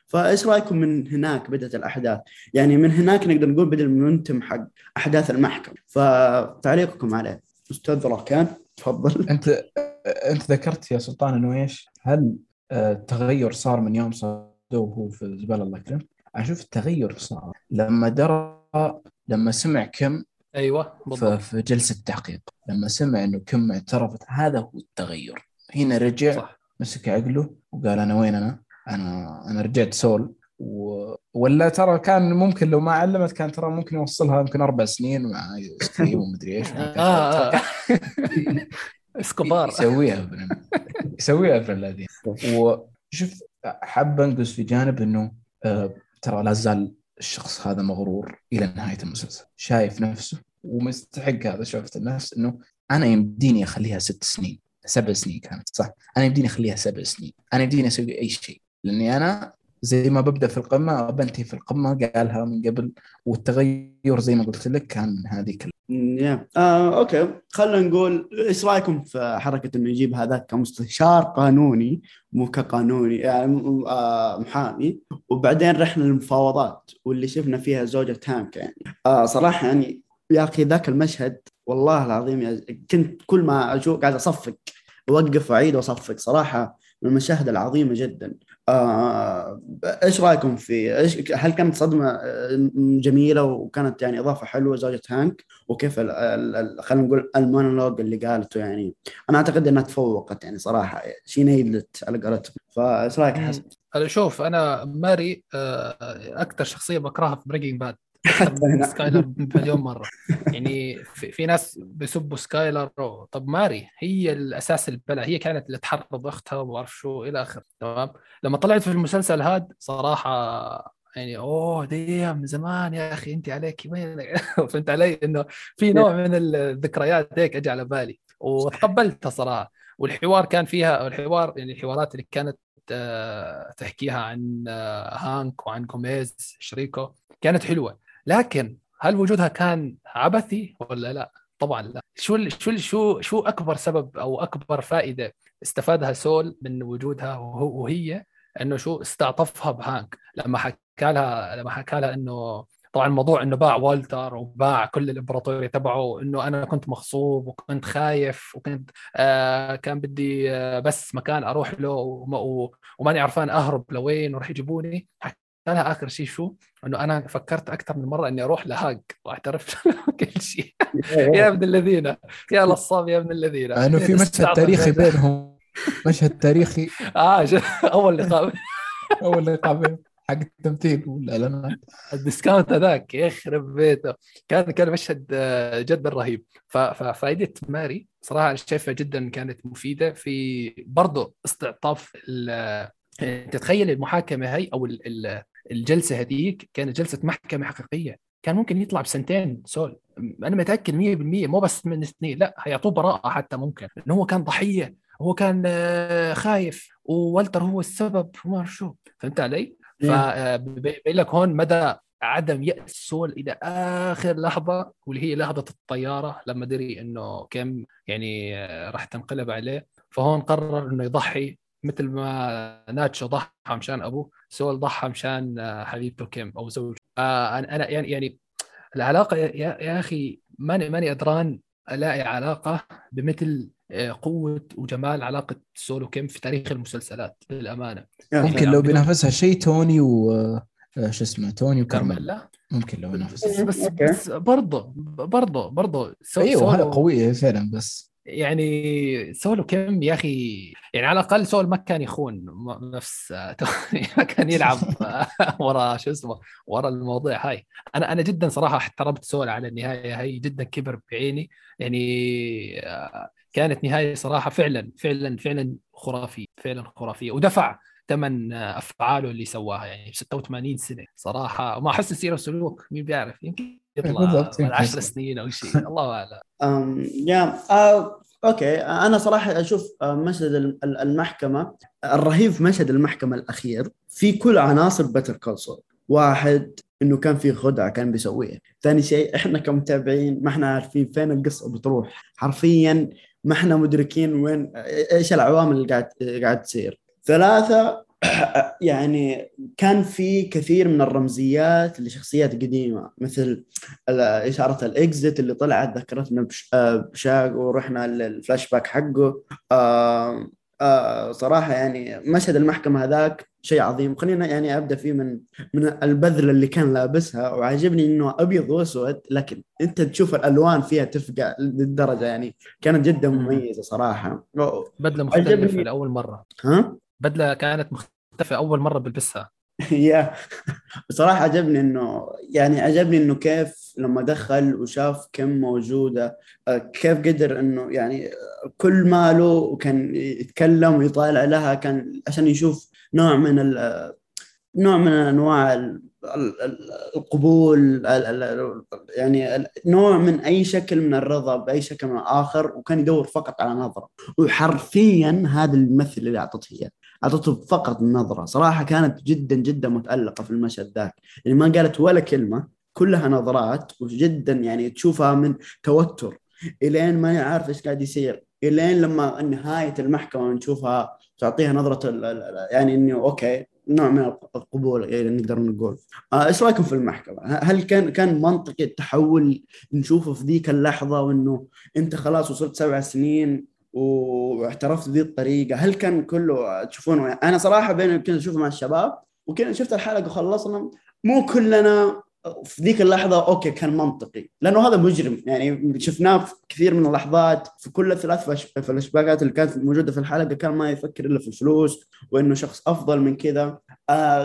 فإيش رأيكم من هناك بدات الأحداث؟ يعني من هناك نقدر نقول بدأ المنتم حق أحداث المحكمة. فتعليقكم عليه. أستاذ راكان تفضل أنت أنت ذكرت يا سلطان إنه إيش؟ هل آه، التغير صار من يوم صادوه وهو في الزباله الله يكرم؟ أشوف التغير صار لما درى لما سمع كم أيوه ف- بالضبط في جلسة تحقيق لما سمع إنه كم اعترفت هذا هو التغير هنا رجع صح مسك عقله وقال أنا وين أنا؟ أنا أنا رجعت سول و... ولا ترى كان ممكن لو ما علمت كان ترى ممكن يوصلها يمكن أربع سنين مع ستيف ومدري إيش. آه، آه. إسكوبار. يسويها ابن يسويها ابن الذين. وشوف حاب انقز في جانب إنه آه، ترى لا زال الشخص هذا مغرور إلى نهاية المسلسل. شايف نفسه ومستحق هذا شفت النفس إنه أنا يمديني أخليها ست سنين سبع سنين كانت صح؟ أنا يمديني أخليها سبع سنين أنا يمديني أسوي أي شيء لأني أنا زي ما ببدأ في القمة بنتهي في القمة قالها من قبل والتغير زي ما قلت لك كان هذيك يا آه، أوكي. خلينا نقول إيش رأيكم في حركة إنه يجيب هذاك كمستشار قانوني مو كقانوني يعني آه، محامي وبعدين رحنا للمفاوضات واللي شفنا فيها زوجة تانك يعني آه صراحة يعني يا أخي ذاك المشهد والله العظيم يا كنت كل ما أشوف قاعد أصفق أوقف وأعيد وأصفق صراحة من المشاهد العظيمة جدا. آه إيش رأيكم في إيش هل كانت صدمة آه، جميلة وكانت يعني إضافة حلوة زوجة هانك؟ وكيف خلينا نقول المونولوج اللي قالته يعني. أنا أعتقد إنها تفوقت يعني صراحة. she nailed it على قولتهم. فإيش رأيك. حسن؟ شوف أنا ماري آه، أكثر شخصية بكرهها في بريكنج باد سكايلر مليون مرة. يعني في, في ناس بيسبوا سكايلر طب ماري هي الأساس البلاء هي كانت اللي تحرض أختها وما أعرف شو إلى آخره تمام؟ لما طلعت في المسلسل هاد صراحة يعني oh damn من زمان يا أخي انت عليك وين فهمت علي؟ إنه في نوع من الذكريات هيك اجى على بالي وتقبلتها صراحة. والحوار كان فيها الحوار يعني الحوارات اللي كانت آه، تحكيها عن آه، هانك وعن جوميز شريكه كانت حلوة. لكن هل وجودها كان عبثي ولا لا؟ طبعا لا. شو شو شو شو أكبر سبب أو أكبر فائدة استفادها سول من وجودها وهو- وهي؟ إنه شو استعطفها بهانك. لما حكى لها لما حكى لها إنه طبعا الموضوع إنه باع والتر وباع كل الإمبراطورية تبعه انه أنا كنت مغصوب وكنت خايف وكنت آه كان بدي آه بس مكان أروح له وماني عرفان أهرب لوين وراح يجيبوني. لها آخر شيء شو؟ إنه أنا فكرت أكثر من مرة إني أروح لهانك. واعترف كل شيء. يا ابن الذين. يا لصاب يا ابن الذين. انه في مشهد تاريخي. بينهم. مشهد تاريخي. آه أول لقاء. أول لقاء بينهم. حق التمثيل. والإعلانات ال discount هذاك. يخرب بيته. كان كان مشهد آه، جدا رهيب. ففائده ماري. صراحة أنا شايفها جدا كانت مفيدة في برضه استعطاف ال- تتخيل المحاكمة هي أو الجلسة هذيك كانت جلسة محكمة حقيقية. كان ممكن يطلع بسنتين سول أنا متأكد 100% مو بس من سنين لا هيعطوه براءة حتى ممكن. إنه هو كان ضحية هو كان آه، خايف وولتر هو السبب وما شو. فهمت علي؟ فبين لك هون مدى عدم يأس سول إلى آخر لحظة واللي هي لحظة الطيارة لما دري إنه كم يعني آه، راح تنقلب عليه. فهون قرر إنه يضحي مثل ما ناتشو ضحى مشان أبوه سول ضحى مشان آه، حبيبته كيم أو زوجته. آه أنا أنا يعني يعني العلاقة يا, يا أخي ماني ماني أدران ألاقي علاقة بمثل آه، قوة وجمال علاقة سول وكيم في تاريخ المسلسلات للأمانة. ممكن لو بينافسها شيء توني و شو اسمه توني وكارميلا كارميلا ممكن لو بينافسها بس. بس برضه برضه برضه سو- أيوه سول و- قوية فعلا بس يعني سولو كم يا أخي يعني على الأقل سول ما كان يخون نفس ما كان يلعب ورا شو اسمه ورا المواضيع هاي. أنا أنا جدا صراحة احترمت سول على النهاية هاي جدا كبر بعيني. يعني آه، كانت نهاية صراحة فعلا فعلا فعلا خرافية فعلا خرافية. ودفع ثمن أفعاله اللي سواها يعني 86 سنة. صراحة وما أحس سيره وسلوك مين بيعرف؟ يمكن يطلع بالضبط، بعد يمكن 10 يصير. سنين أو شيء. الله أعلم. يا آه أوكي. أنا صراحة أشوف آه، مشهد ال- ال- المحكمة الرهيب في مشهد المحكمة الأخير في كل عناصر بتر كول سول واحد إنه كان في خدعة كان بيسويها. ثاني شيء إحنا كمتابعين ما إحنا عارفين فين القصة بتروح. حرفيا ما إحنا مدركين وين إيش العوامل اللي قاعد قاعد تصير. ثلاثة يعني كان في كثير من الرمزيات لشخصيات قديمة مثل إشارة ال exit اللي طلعت ذكرتنا آه، بتشاك ورحنا للفلاش باك حقه. آه، آه، صراحة يعني مشهد المحكمة هذاك شيء عظيم. خلينا يعني أبدأ فيه من من البذله اللي كان لابسها وعجبني إنه أبيض وأسود لكن أنت تشوف الألوان فيها تفقع للدرجة يعني كانت جدا مم. مميزة صراحة. بدلة عجبني. مختلفه لأول مرة. ها؟ بدلة كانت مختلفة. أول مرة بلبسها. يا. بصراحة عجبني إنه يعني عجبني إنه كيف لما دخل وشاف كم موجودة آه، كيف قدر إنه يعني كل ماله وكان يتكلم ويطالع لها كان عشان يشوف نوع من نوع من أنواع ال- ال- ال- القبول ال- ال- ال- يعني نوع من أي شكل من الرضا بأي شكل من اخر وكان يدور فقط على نظرة. وحرفيا هذا الممثل اللي اعطته إياه. أعطته فقط نظرة. صراحة كانت جدا جدا متألقة في المشهد ذاك. يعني ما قالت ولا كلمة كلها نظرات وجدا يعني تشوفها من توتر. إلين ما عارف إيش قاعد يصير. إلين لما نهاية المحكمة نشوفها تعطيها نظرة يعني إنه أوكي نوع من القبول يعني نقدر نقول. آه، إيش رأيكم في المحكمة؟ هل كان كان منطقي التحول نشوفه في ذيك اللحظة وإنه أنت خلاص وصلت سبع سنين واعترفت بذي الطريقة. هل كان كله تشوفونه أنا صراحة بين كنت أشوفه مع الشباب وكنا شفت الحلقة وخلصنا. مو كلنا في ذيك اللحظة أوكي كان منطقي لأنه هذا مجرم. يعني شفناه في كثير من اللحظات في كل الثلاث flash- اللي كانت موجودة في الحلقة كان ما يفكر إلا في الفلوس وإنه شخص أفضل من كذا.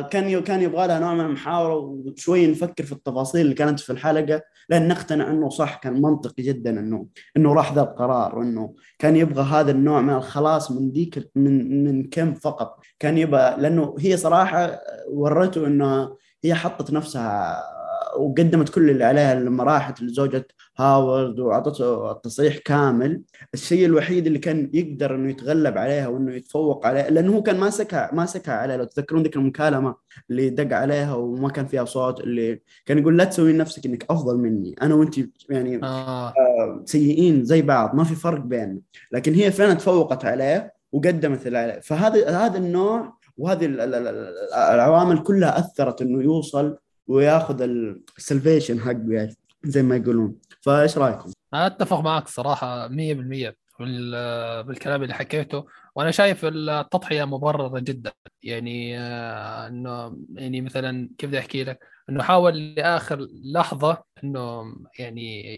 كان كان يبغى لها نوع من المحاورة وشوي نفكر في التفاصيل اللي كانت في الحلقة لأن نقتنع إنه صح كان منطقي جدا انه إنه راح ذا القرار وإنه كان يبغى هذا النوع من الخلاص من ذيك من من كم فقط. كان يبغى لأنه هي صراحة ورته إنه هي حطت نفسها وقدمت كل اللي عليها لما راحت لزوجة هاورد وأعطته التصريح كامل. الشيء الوحيد اللي كان يقدر إنه يتغلب عليها وإنه يتفوق عليها لأنه هو كان ماسكها ماسكها عليها. لو تذكرون ذيك المكالمة اللي دق عليها وما كان فيها صوت اللي كان يقول لا تسوي نفسك إنك أفضل مني أنا وأنت يعني آه. سيئين زي بعض ما في فرق بيننا. لكن هي فعلا تفوقت عليه وقدمت اللي عليه. فهذا هذا النوع وهذه ال- ال- ال- العوامل كلها أثرت إنه يوصل وياخذ السلفيشن حقه يعني زي ما يقولون. فايش رأيكم؟ أتفق معك صراحة 100% بال- بالكلام اللي حكيته. وأنا شايف التضحية مبررة جدا. يعني آه، إنه يعني مثلا كيف بدي أحكي لك؟ إنه حاول لآخر لحظة إنه يعني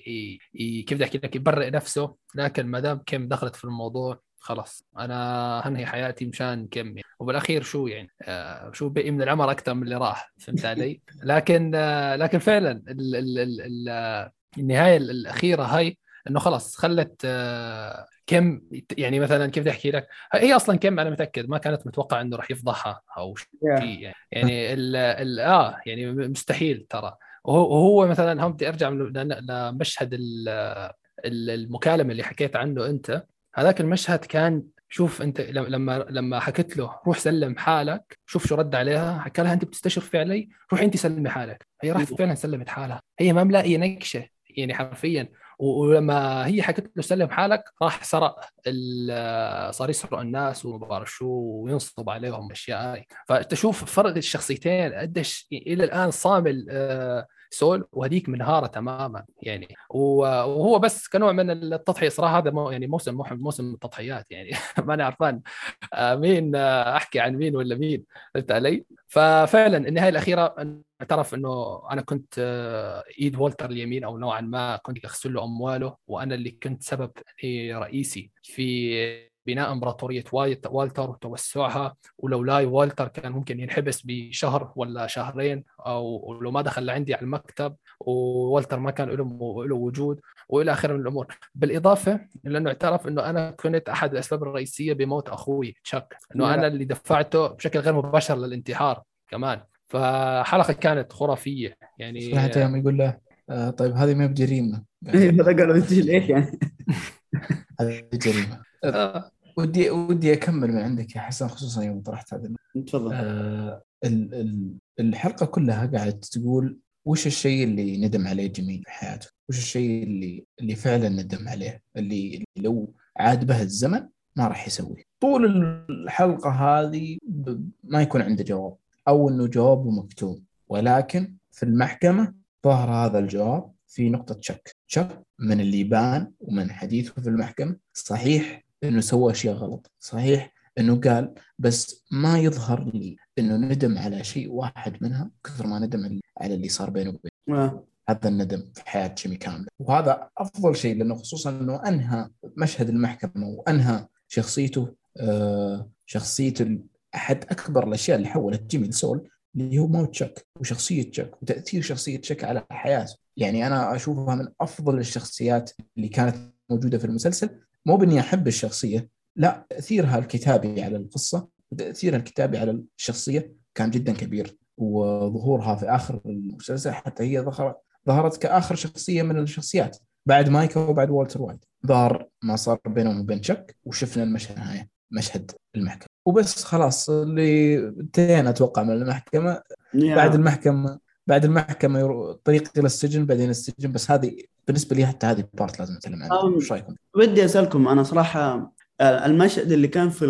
كيف بدي أحكي لك؟ يبرئ نفسه. لكن ما دام كيم دخلت في الموضوع خلاص أنا هنهي حياتي مشان كم يعني. وبالأخير شو يعني آه شو بقي من العمر أكثر من اللي راح فهمت علي؟ لكن آه لكن فعلا ال ال ال ال آه، النهاية الأخيرة هاي إنه خلاص خلت آه كم يعني مثلا كيف بدي أحكي لك؟ هي أصلا كم أنا متأكد ما كانت متوقع إنه راح يفضحها أو شيء يعني يعني ال ال آه يعني مستحيل ترى. وهو مثلا هم بدي أرجع لمشهد ال- ال- المكالمة اللي حكيت عنه أنت. هذاك المشهد كان شوف أنت لم- لما لما حكت له روح سلم حالك شوف شو رد عليها حكى لها أنت بتستشرفي علي روحي أنت سلمي حالك. هي راحت فعلا سلمت حالها. هي ما ملاقيه نكشة يعني حرفيا. ولما هي حكت له سلم حالك راح سرق صار يسرق الناس وما بعرف شو وينصب عليهم أشياء هاي. فتشوف فرق الشخصيتين قديش إلى الآن صامل آه، سول وهذيك منهارة تماما يعني وهو بس كنوع من التضحية صراحة هذا مو يعني موسم موسم التضحيات يعني ماني عرفان آه، مين آه، أحكي عن مين ولا مين فهمت علي؟ ففعلا النهاية الأخيرة اعترف إنه أنا كنت آه، إيد والتر اليمين أو نوعا ما كنت أغسل له أمواله وأنا اللي كنت سبب رئيسي في بناء امبراطورية والتر وتوسعها ولولاي والتر كان ممكن ينحبس بشهر ولا شهرين أو لو ما دخل لعندي على المكتب ووالتر ما كان له له وجود وإلى آخره من الأمور. بالإضافة لأنه اعترف إنه أنا كنت أحد الأسباب الرئيسية بموت أخوي تشاك إنه أنا اللي دفعته بشكل غير مباشر للانتحار كمان. فحلقة كانت خرافية يعني صراحة يوم يقول له؟ آه طيب هذه ما بجريمة. قالوا إنت ليش يعني؟ هذه جريمة. آه. ودي ودي أكمل من عندك يا حسن خصوصا يوم طرحت هذا تفضل آه الحلقة كلها قاعد تقول وش الشيء اللي ندم عليه جميل في حياته؟ وش الشيء اللي اللي فعلا ندم عليه؟ اللي لو عاد به الزمن ما راح يسويه. طول الحلقة هذه ما يكون عنده جواب أو إنه جوابه مكتوب ولكن في المحكمة ظهر هذا الجواب في نقطة شك، شك من اللي بان ومن حديثه في المحكمة صحيح إنه سوى أشياء غلط. صحيح؟ إنه قال بس ما يظهر لي إنه ندم على شيء واحد منها كثر ما ندم على اللي صار بينه وبين آه. هذا الندم في حياه جيمي كامله وهذا أفضل شيء لأنه خصوصا إنه أنهى مشهد المحكمة وأنهى شخصيته آه شخصيته أحد أكبر الأشياء اللي حولت جيمي لسول اللي هو موت تشك وشخصية تشك وتأثير شخصية تشك على حياته. يعني أنا أشوفها من أفضل الشخصيات اللي كانت موجودة في المسلسل. مو بإني أحب الشخصية لا تاثيرها الكتابي على القصة وتاثيرها الكتابي على الشخصية كان جدا كبير وظهورها في آخر المسلسل حتى هي ظهرت ظهرت كآخر شخصية من الشخصيات بعد مايكا وبعد والتر وايت. ظهر ما صار بينهم وبين تشك وشفنا المشهد النهايه مشهد المحكمة. وبس خلاص اللي انتهينا أتوقع من المحكمة. بعد المحكمة بعد المحكمة الطريق إلى السجن بعدين السجن بس هذه بالنسبة لي حتى هذه part لازم نتكلم عنها إيش رأيكم؟ ودي أسألكم أنا صراحة آه، المشهد اللي كان في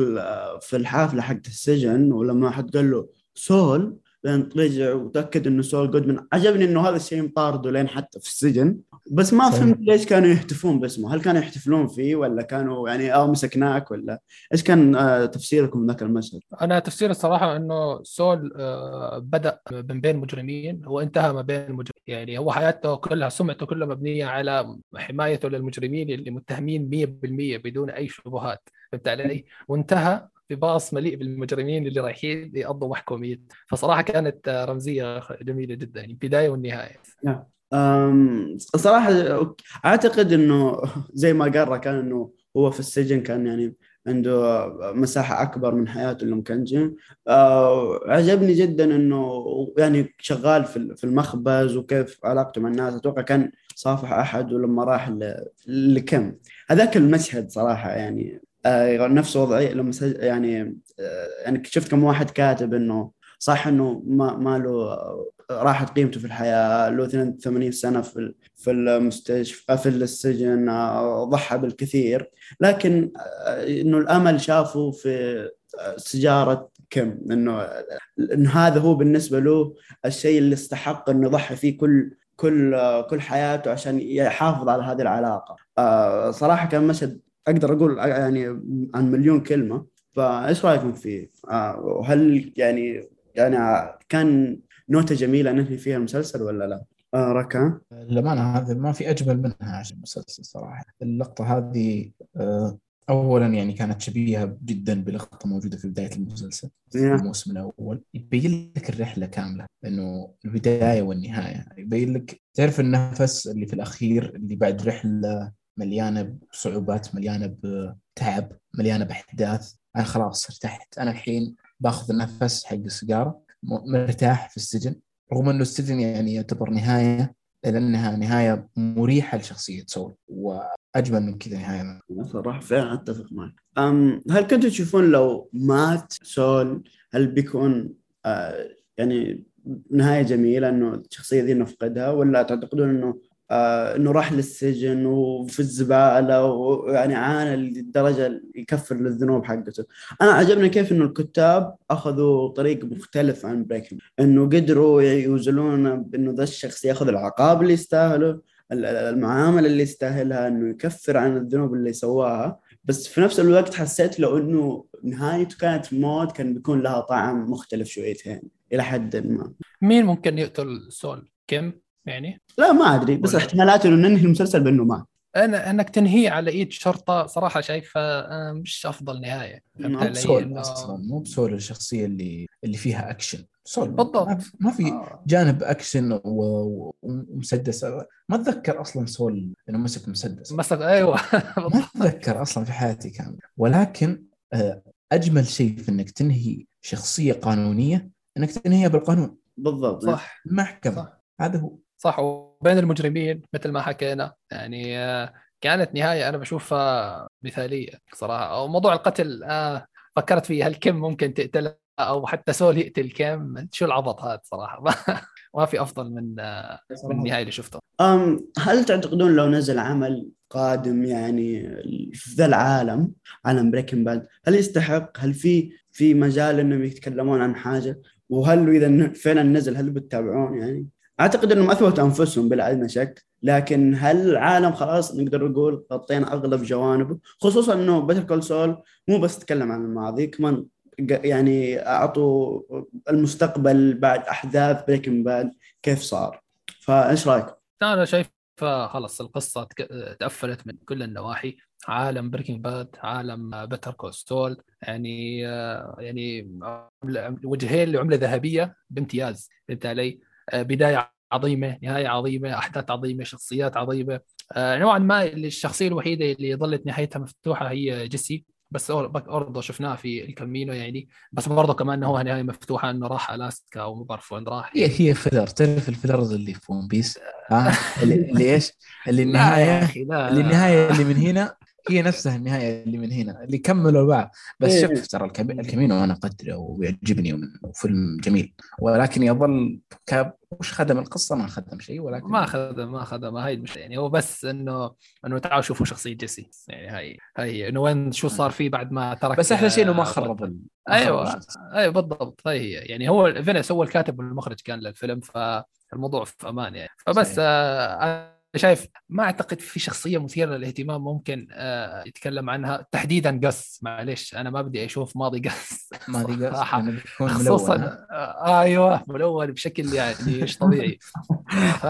في الحافلة حقت السجن ولما حد قال له سول لين رجع وتأكد إنه سول جودمان عجبني إنه هذا الشيء مطارده لين حتى في السجن بس ما فهمت ليش كانوا يهتفون باسمه. هل كانوا يحتفلون فيه ولا كانوا يعني آه مسكناك ولا إيش كان آه تفسيركم ذاك المشهد؟ أنا تفسير الصراحة إنه سول آه بدأ من بين مجرمين وانتهى ما بين المجرمين يعني هو حياته كلها سمعته كلها مبنية على حمايته للمجرمين اللي متهمين 100% بدون أي شبهات فهمت علي؟ وانتهى في باص مليء بالمجرمين اللي رايحين يقضوا محكومين فصراحة كانت رمزية جميلة جدا يعني البدايه والنهاية. نعم. صراحة أعتقد إنه زي ما قال كان إنه هو في السجن كان يعني عنده مساحة أكبر من حياته اللي مكنجن آه عجبني جدا إنه يعني شغال في المخبز وكيف علاقته مع الناس. أتوقع كان صافح أحد ولما راح لكم. هذاك المشهد صراحة يعني آه نفس وضعية لما يعني آه يعني شفت كم واحد كاتب إنه صح إنه ما ما له راحت قيمته في الحياة له 82 سنة في في المستشفى في السجن آه، ضحى بالكثير. لكن آه، إنه الأمل شافه في آه، سجاره كم؟ إنه انه هذا هو بالنسبة له الشيء اللي استحق إنه يضحي فيه كل كل كل حياته عشان يحافظ على هذه العلاقة. صراحة كان مشهد أقدر أقول يعني عن مليون كلمة. فإيش رأيكم فيه؟ وهل يعني يعني كان نوتة جميلة ننهي فيها المسلسل ولا لا؟ آه ركا. للأمانة هذا ما في أجمل منها عشان المسلسل صراحة. اللقطة هذه آه أولا يعني كانت شبيهة جدا بلقطة موجودة في بداية المسلسل في الموسم الأول. يبين لك الرحلة كاملة إنه البداية والنهاية. يبين لك تعرف النفس اللي في الأخير اللي بعد رحلة مليانة بصعوبات مليانة بتعب مليانة بأحداث. أنا خلاص ارتحت. أنا الحين باخذ النفس حق السيجارة مرتاح في السجن. رغم إنه السجن يعني يعتبر نهاية لأنها نهاية مريحة لشخصية سول وأجمل من كذا نهاية. صراحة فعلا أتفق معك. هل كنتوا تشوفون لو مات سول هل بيكون آه يعني نهاية جميلة إنه الشخصية ذي نفقدها ولا تعتقدون إنه إنه راح للسجن وفي الزبالة ويعني عانى للدرجه اللي يكفر للذنوب حقته. أنا عجبني كيف إنه الكتاب أخذوا طريق مختلف عن بريكنج إنه قدروا يوزلون بإنه ذا الشخص يأخذ العقاب اللي يستاهله المعاملة اللي يستاهلها إنه يكفر عن الذنوب اللي سواها. بس في نفس الوقت حسيت لو إنه نهايته كانت موت كان بيكون لها طعم مختلف شويتين إلى حد ما. مين ممكن يقتل سول؟ كيم؟ يعني. لا ما أدري بس احتمالات إنه ننهي المسلسل بأنه مات. أنا أنك تنهيه على إيد شرطة صراحة شايفها مش أفضل نهاية. مو بسول. أصلا مو بسول الشخصية اللي اللي فيها أكشن. سول بالضبط. ما في آه. جانب أكشن ومسدس. ما أتذكر أصلا سول إنه مسك مسدس. مسك أيوه. ما أتذكر أصلا في حياتي كامله ولكن آه، أجمل شيء في إنك تنهي شخصية قانونية إنك تنهيها بالقانون. بالضبط صح. المحكمة. هذا هو. صح وبين المجرمين مثل ما حكينا. يعني آه، كانت نهاية أنا بشوفها مثالية صراحة. وموضوع القتل آه فكرت فيه هل كم ممكن تقتله أو حتى سول يقتل كم؟ شو العبط هذا صراحة؟ ما في أفضل من آه، من النهاية اللي شفتها. أم هل تعتقدون لو نزل عمل قادم يعني في ذا العالم عالم بريكن باد هل يستحق؟ هل في في مجال إنهم يتكلمون عن حاجة؟ وهل إذا فعلا نزل هل بتتابعون يعني؟ أعتقد إنهم أثبتوا أنفسهم بلا ادنى شك لكن هل العالم خلاص نقدر نقول غطينا أغلب جوانبه خصوصا إنه بيتر كول سول مو بس تكلم عن الماضي كمان يعني أعطوا المستقبل بعد أحداث بريكن باد كيف صار فإيش رايكم؟ أنا شايف خلص القصة تقفلت من كل النواحي عالم بريكنج باد عالم بيتر كول سول يعني يعني وجهين لعملة ذهبية بامتياز فهمت علي؟ بداية عظيمة نهاية عظيمة أحداث عظيمة شخصيات عظيمة. آه، نوعا ما الشخصية الوحيدة اللي ظلت نهايتها مفتوحة هي جيسي بس برضه شفناه في الكامينو يعني. بس برضه كمان هو نهاية مفتوحة إنه راح ألاسكا أو ما بعرف وين راح. هي هي filler. تعرف ال fillers اللي في ون بيس؟ ها؟ اللي إيش؟ اللي النهايه اللي النهاية اللي من هنا هي نفسها النهاية اللي من هنا اللي كملوا بعض. بس إيه. شوف ترى الكامينو أنا أقدره ويعجبني وفيلم جميل. ولكن يظل كاب وش خدم القصة؟ ما خدم شيء ولكن ما خدم ما خدم. هاي المشكلة. يعني هو بس إنه إنه تعالوا شوفوا شخصية جيسي. يعني هاي هاي إنه وين شو صار فيه بعد ما ترك بس أحلى شيء إنه ما خرب ال... أيوه أيوه بالضبط. هاي هي. يعني هو فينس هو الكاتب والمخرج كان للفيلم فالموضوع في أمان يعني. فبس آه شايف ما أعتقد في شخصية مثيرة للاهتمام ممكن آه يتكلم عنها. تحديدا قص. معلش أنا ما بدي أشوف ماضي قص. ماضي قص خصوصا آه أيوه ملون بشكل يعني مش طبيعي. ف...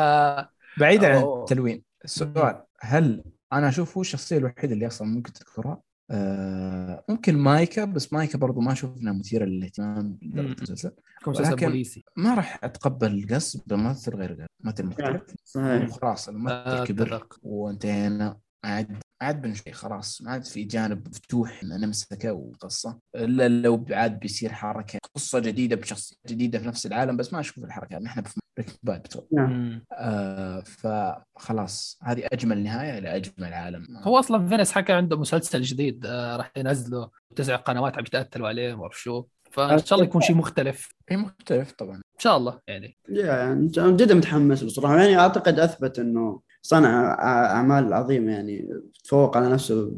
بعيدا عن التلوين السؤال هل أنا أشوف هو الشخصية الوحيدة اللي أصلا ممكن تذكرها؟ آه ممكن مايكا بس مايكا برضو ما اشوفنا مثيرة للاهتمام المسلسل مسلسل بوليسي؟ ما راح أتقبل القص بممثل غير ممثل مختلف. صحيح. خلاص الممثل آه كبر وانتهينا. عاد عاد بن شيء خلاص. ما عاد في جانب مفتوح نمسكه وقصة. إلا لو عاد بيصير حركة قصة جديدة بشخصية جديدة في نفس العالم بس ما أشوف الحركة. نحن في باد نعم. آه فخلاص هذه أجمل نهاية لأجمل عالم. هو أصلا فينس حكى عنده مسلسل جديد آه راح ينزله. تسع قنوات عم يتقاتلوا عليه ما اعرف شو. فإن شاء الله يكون شيء مختلف. اي مختلف طبعا. إن شاء الله يعني. يعني جدا متحمس بصراحة. يعني أعتقد أثبت إنه صنع أعمال عظيمة يعني تفوق على نفسه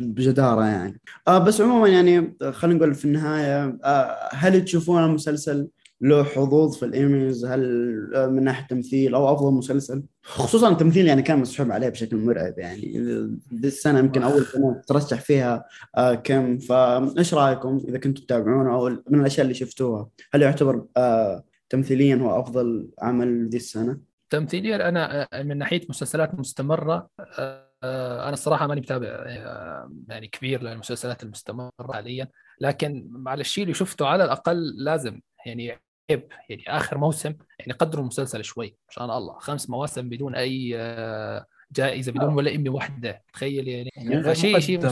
بجدارة يعني. آه بس عموما يعني خلينا نقول في النهاية آه هل تشوفون المسلسل له حظوظ في الإيميز؟ هل من ناحية تمثيل أو أفضل مسلسل؟ خصوصا التمثيل يعني كان مسحوب عليه بشكل مرعب يعني. السنة يمكن أول سنة ترشح فيها آه كم. فإيش رأيكم إذا كنتم تتابعونه أو من الأشياء اللي شفتوها؟ هل يعتبر تمثيليا هو أفضل عمل ذي السنة؟ تمثيليا أنا آه، من ناحية مسلسلات مستمرة آه، أنا الصراحة ماني متابع آه، يعني كبير للمسلسلات المستمرة حاليا. لكن على الشيء اللي شفته على الأقل لازم يعني عيب يعني آخر موسم يعني قدروا المسلسل شوي عشان الله. خمس مواسم بدون أي جائزة بدون ولا إمي واحدة. تخيل يعني, يعني شيء شيء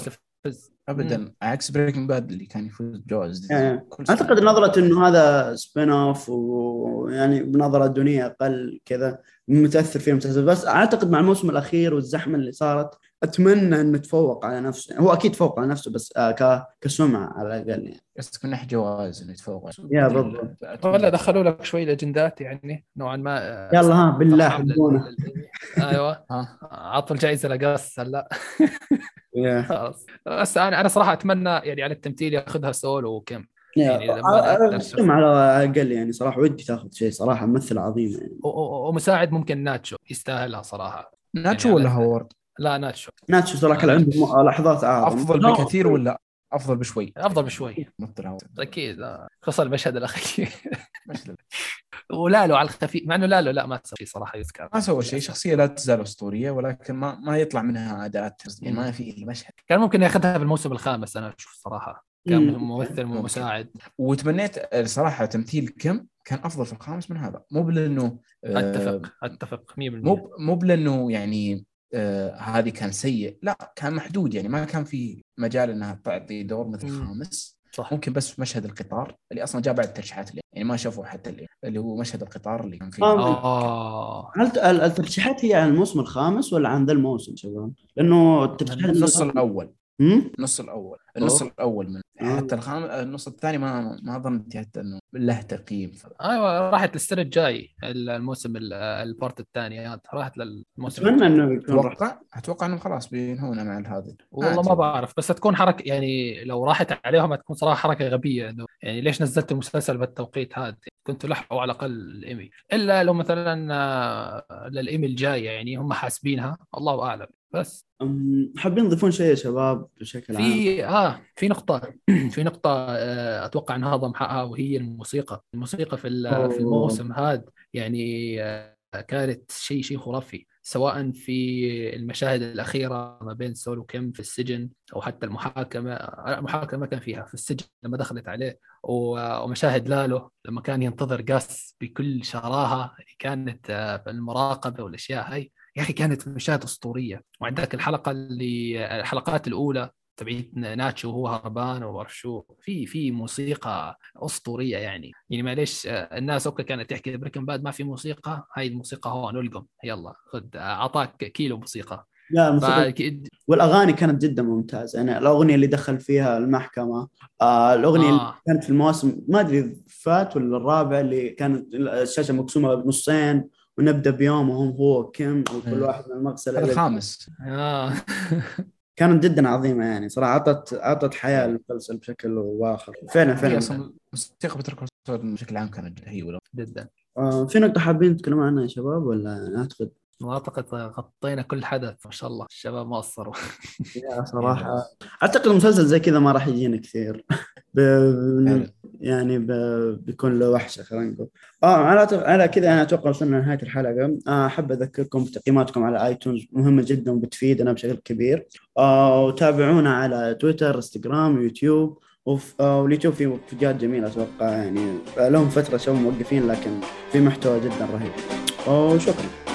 ابدا. عكس بريكنج باد اللي كان يفوز جوائز يعني سنة. أعتقد نظرة إنه هذا spin-off ويعني بنظرة دونية أقل كذا متأثر فيه المسلسل بس أعتقد مع الموسم الأخير والزحمة اللي صارت أتمنى إنه تفوق على نفسه. هو أكيد فوق على نفسه بس آه ك... كسمعة على الأقل يعني. قصدك من ناحيه جوائز إنه يتفوق يا بالضبط. ولا دخلوا لك شوي الأجندات يعني؟ نوعا ما آه، يلا ها بالله حبونا. أيوه. ها. عطوا الجائزه لقص هلا. خلاص. بس أنا أنا صراحة أتمنى يعني على التمثيل ياخذها سول وكم. يعني آه، على الأقل يعني صراحة ودي تاخذ شيء صراحة ممثل عظيم يعني. ومساعد ممكن ناتشو يستاهلها صراحة. ناتشو يعني ولا هوارد؟ لا ناتشو. ناتشو صراحة كان عنده لحظات اعظم أفضل بكثير ولا أفضل بشوي؟ أفضل بشوي. أكيد. آه، خصوصا المشهد الأخير. ولالو على الخفيف مع إنه لالو لا ما سوى شيء صراحة يذكر. ما سوى شيء شخصية لا تزال أسطورية ولكن ما ما يطلع منها اداءات يعني ما في مشهد. كان ممكن ياخذها بالموسم الخامس أنا أشوف صراحة. كان مم. ممثل ممكن. مساعد. وتمنيت صراحة تمثيل كم؟ كان أفضل في الخامس من هذا. مو بلأنه آه، أتفق أتفق 100% مو مو بلأنه يعني آه هذه كان سيء لا كان محدود يعني ما كان في مجال إنها تعطي دور مثل. الخامس صح ممكن بس في مشهد القطار اللي أصلا جاء بعد الترشيحات اللي يعني ما شافوا حتى اللي, اللي هو مشهد القطار اللي كان فيه آه. آه هل الترشيحات هي عن الموسم الخامس ولا عن ذا الموسم شباب؟ لأنه الترشيحات النص الأول؟ النص الأول. النص أوه. الأول من. حتى الخامس النص الثاني ما ما ظنيت حتى إنه له تقييم. أيوه راحت السنة الجاي الموسم ال- ال part الثاني. راحت للموسم أتمنى إنه يكون أتوقع أتوقع إنهم خلاص بينهونا مع هذا والله. ما بعرف بس تكون حركه يعني لو راحت عليهم تكون صراحة حركة غبية إنه يعني ليش نزلت المسلسل بالتوقيت هذا؟ كنتوا لحقوا على الأقل الايمي إلا لو مثلا آه، للايمي الجاي يعني هم حاسبينها الله أعلم. بس. حابين تضيفون شيء يا شباب بشكل عام؟ في آه في نقطة في نقطة آه أتوقع إنها هضم حقها وهي الموسيقى، الموسيقى في. في الموسم هذا يعني آه كانت شيء شيء خرافي. سواء في المشاهد الأخيرة ما بين سول وكيم في السجن أو حتى المحاكمة آه، المحاكمة ما كان فيها في السجن لما دخلت عليه ومشاهد لالو لما كان ينتظر قاس بكل شراهة كانت آه، في المراقبة والأشياء هاي. يا أخي كانت مشاهد أسطورية. وعندك الحلقة اللي الحلقات الأولى تبعيت ناتشو وهو هربان وما شو. في في موسيقى أسطورية يعني. يعني معليش آه، الناس okay كانت تحكي بريكن باد ما في موسيقى. هاي الموسيقى هون القم يلا خذ آه، أعطاك كيلو موسيقى. لا الموسيقى فأكيد والأغاني كانت جدا ممتازة. يعني الأغنية اللي دخل فيها المحكمة آه الأغنية اللي آه. كانت في الموسم ما أدري فات ولا الرابع اللي كانت الشاشة مقسومة بنصين ونبدأ بيومهم هو كيم وكل مم. واحد من المغسله الخامس. آه. كانت جدا عظيمة يعني صراحة أعطت أعطت حياة للمسلسل بشكل واخر. فعلا فعلا. أصلا موسيقى بتر بشكل عام كانت هي جدا. آه في نقطة حابين تتكلمون عنها يا شباب ولا أعتقد؟ أعتقد غطينا كل حدث ما شاء الله. الشباب ما قصروا. يا صراحة. أعتقد مسلسل زي كذا ما راح يجينا كثير. ب... يعني ب... بيكون له وحشة خلينا نقول. آه على على كذا أنا أتوقع وصلنا لنهاية الحلقة. آه، أحب أذكركم بتقييماتكم على آيتونز. مهمة جدا وبتفيدنا بشكل كبير. آه وتابعونا على تويتر إنستغرام يوتيوب. آه واليوتيوب فيه فيديوهات جميلة أتوقع يعني. آه، لهم فترة شباب موقفين لكن في محتوى جدا رهيب. وشكرا.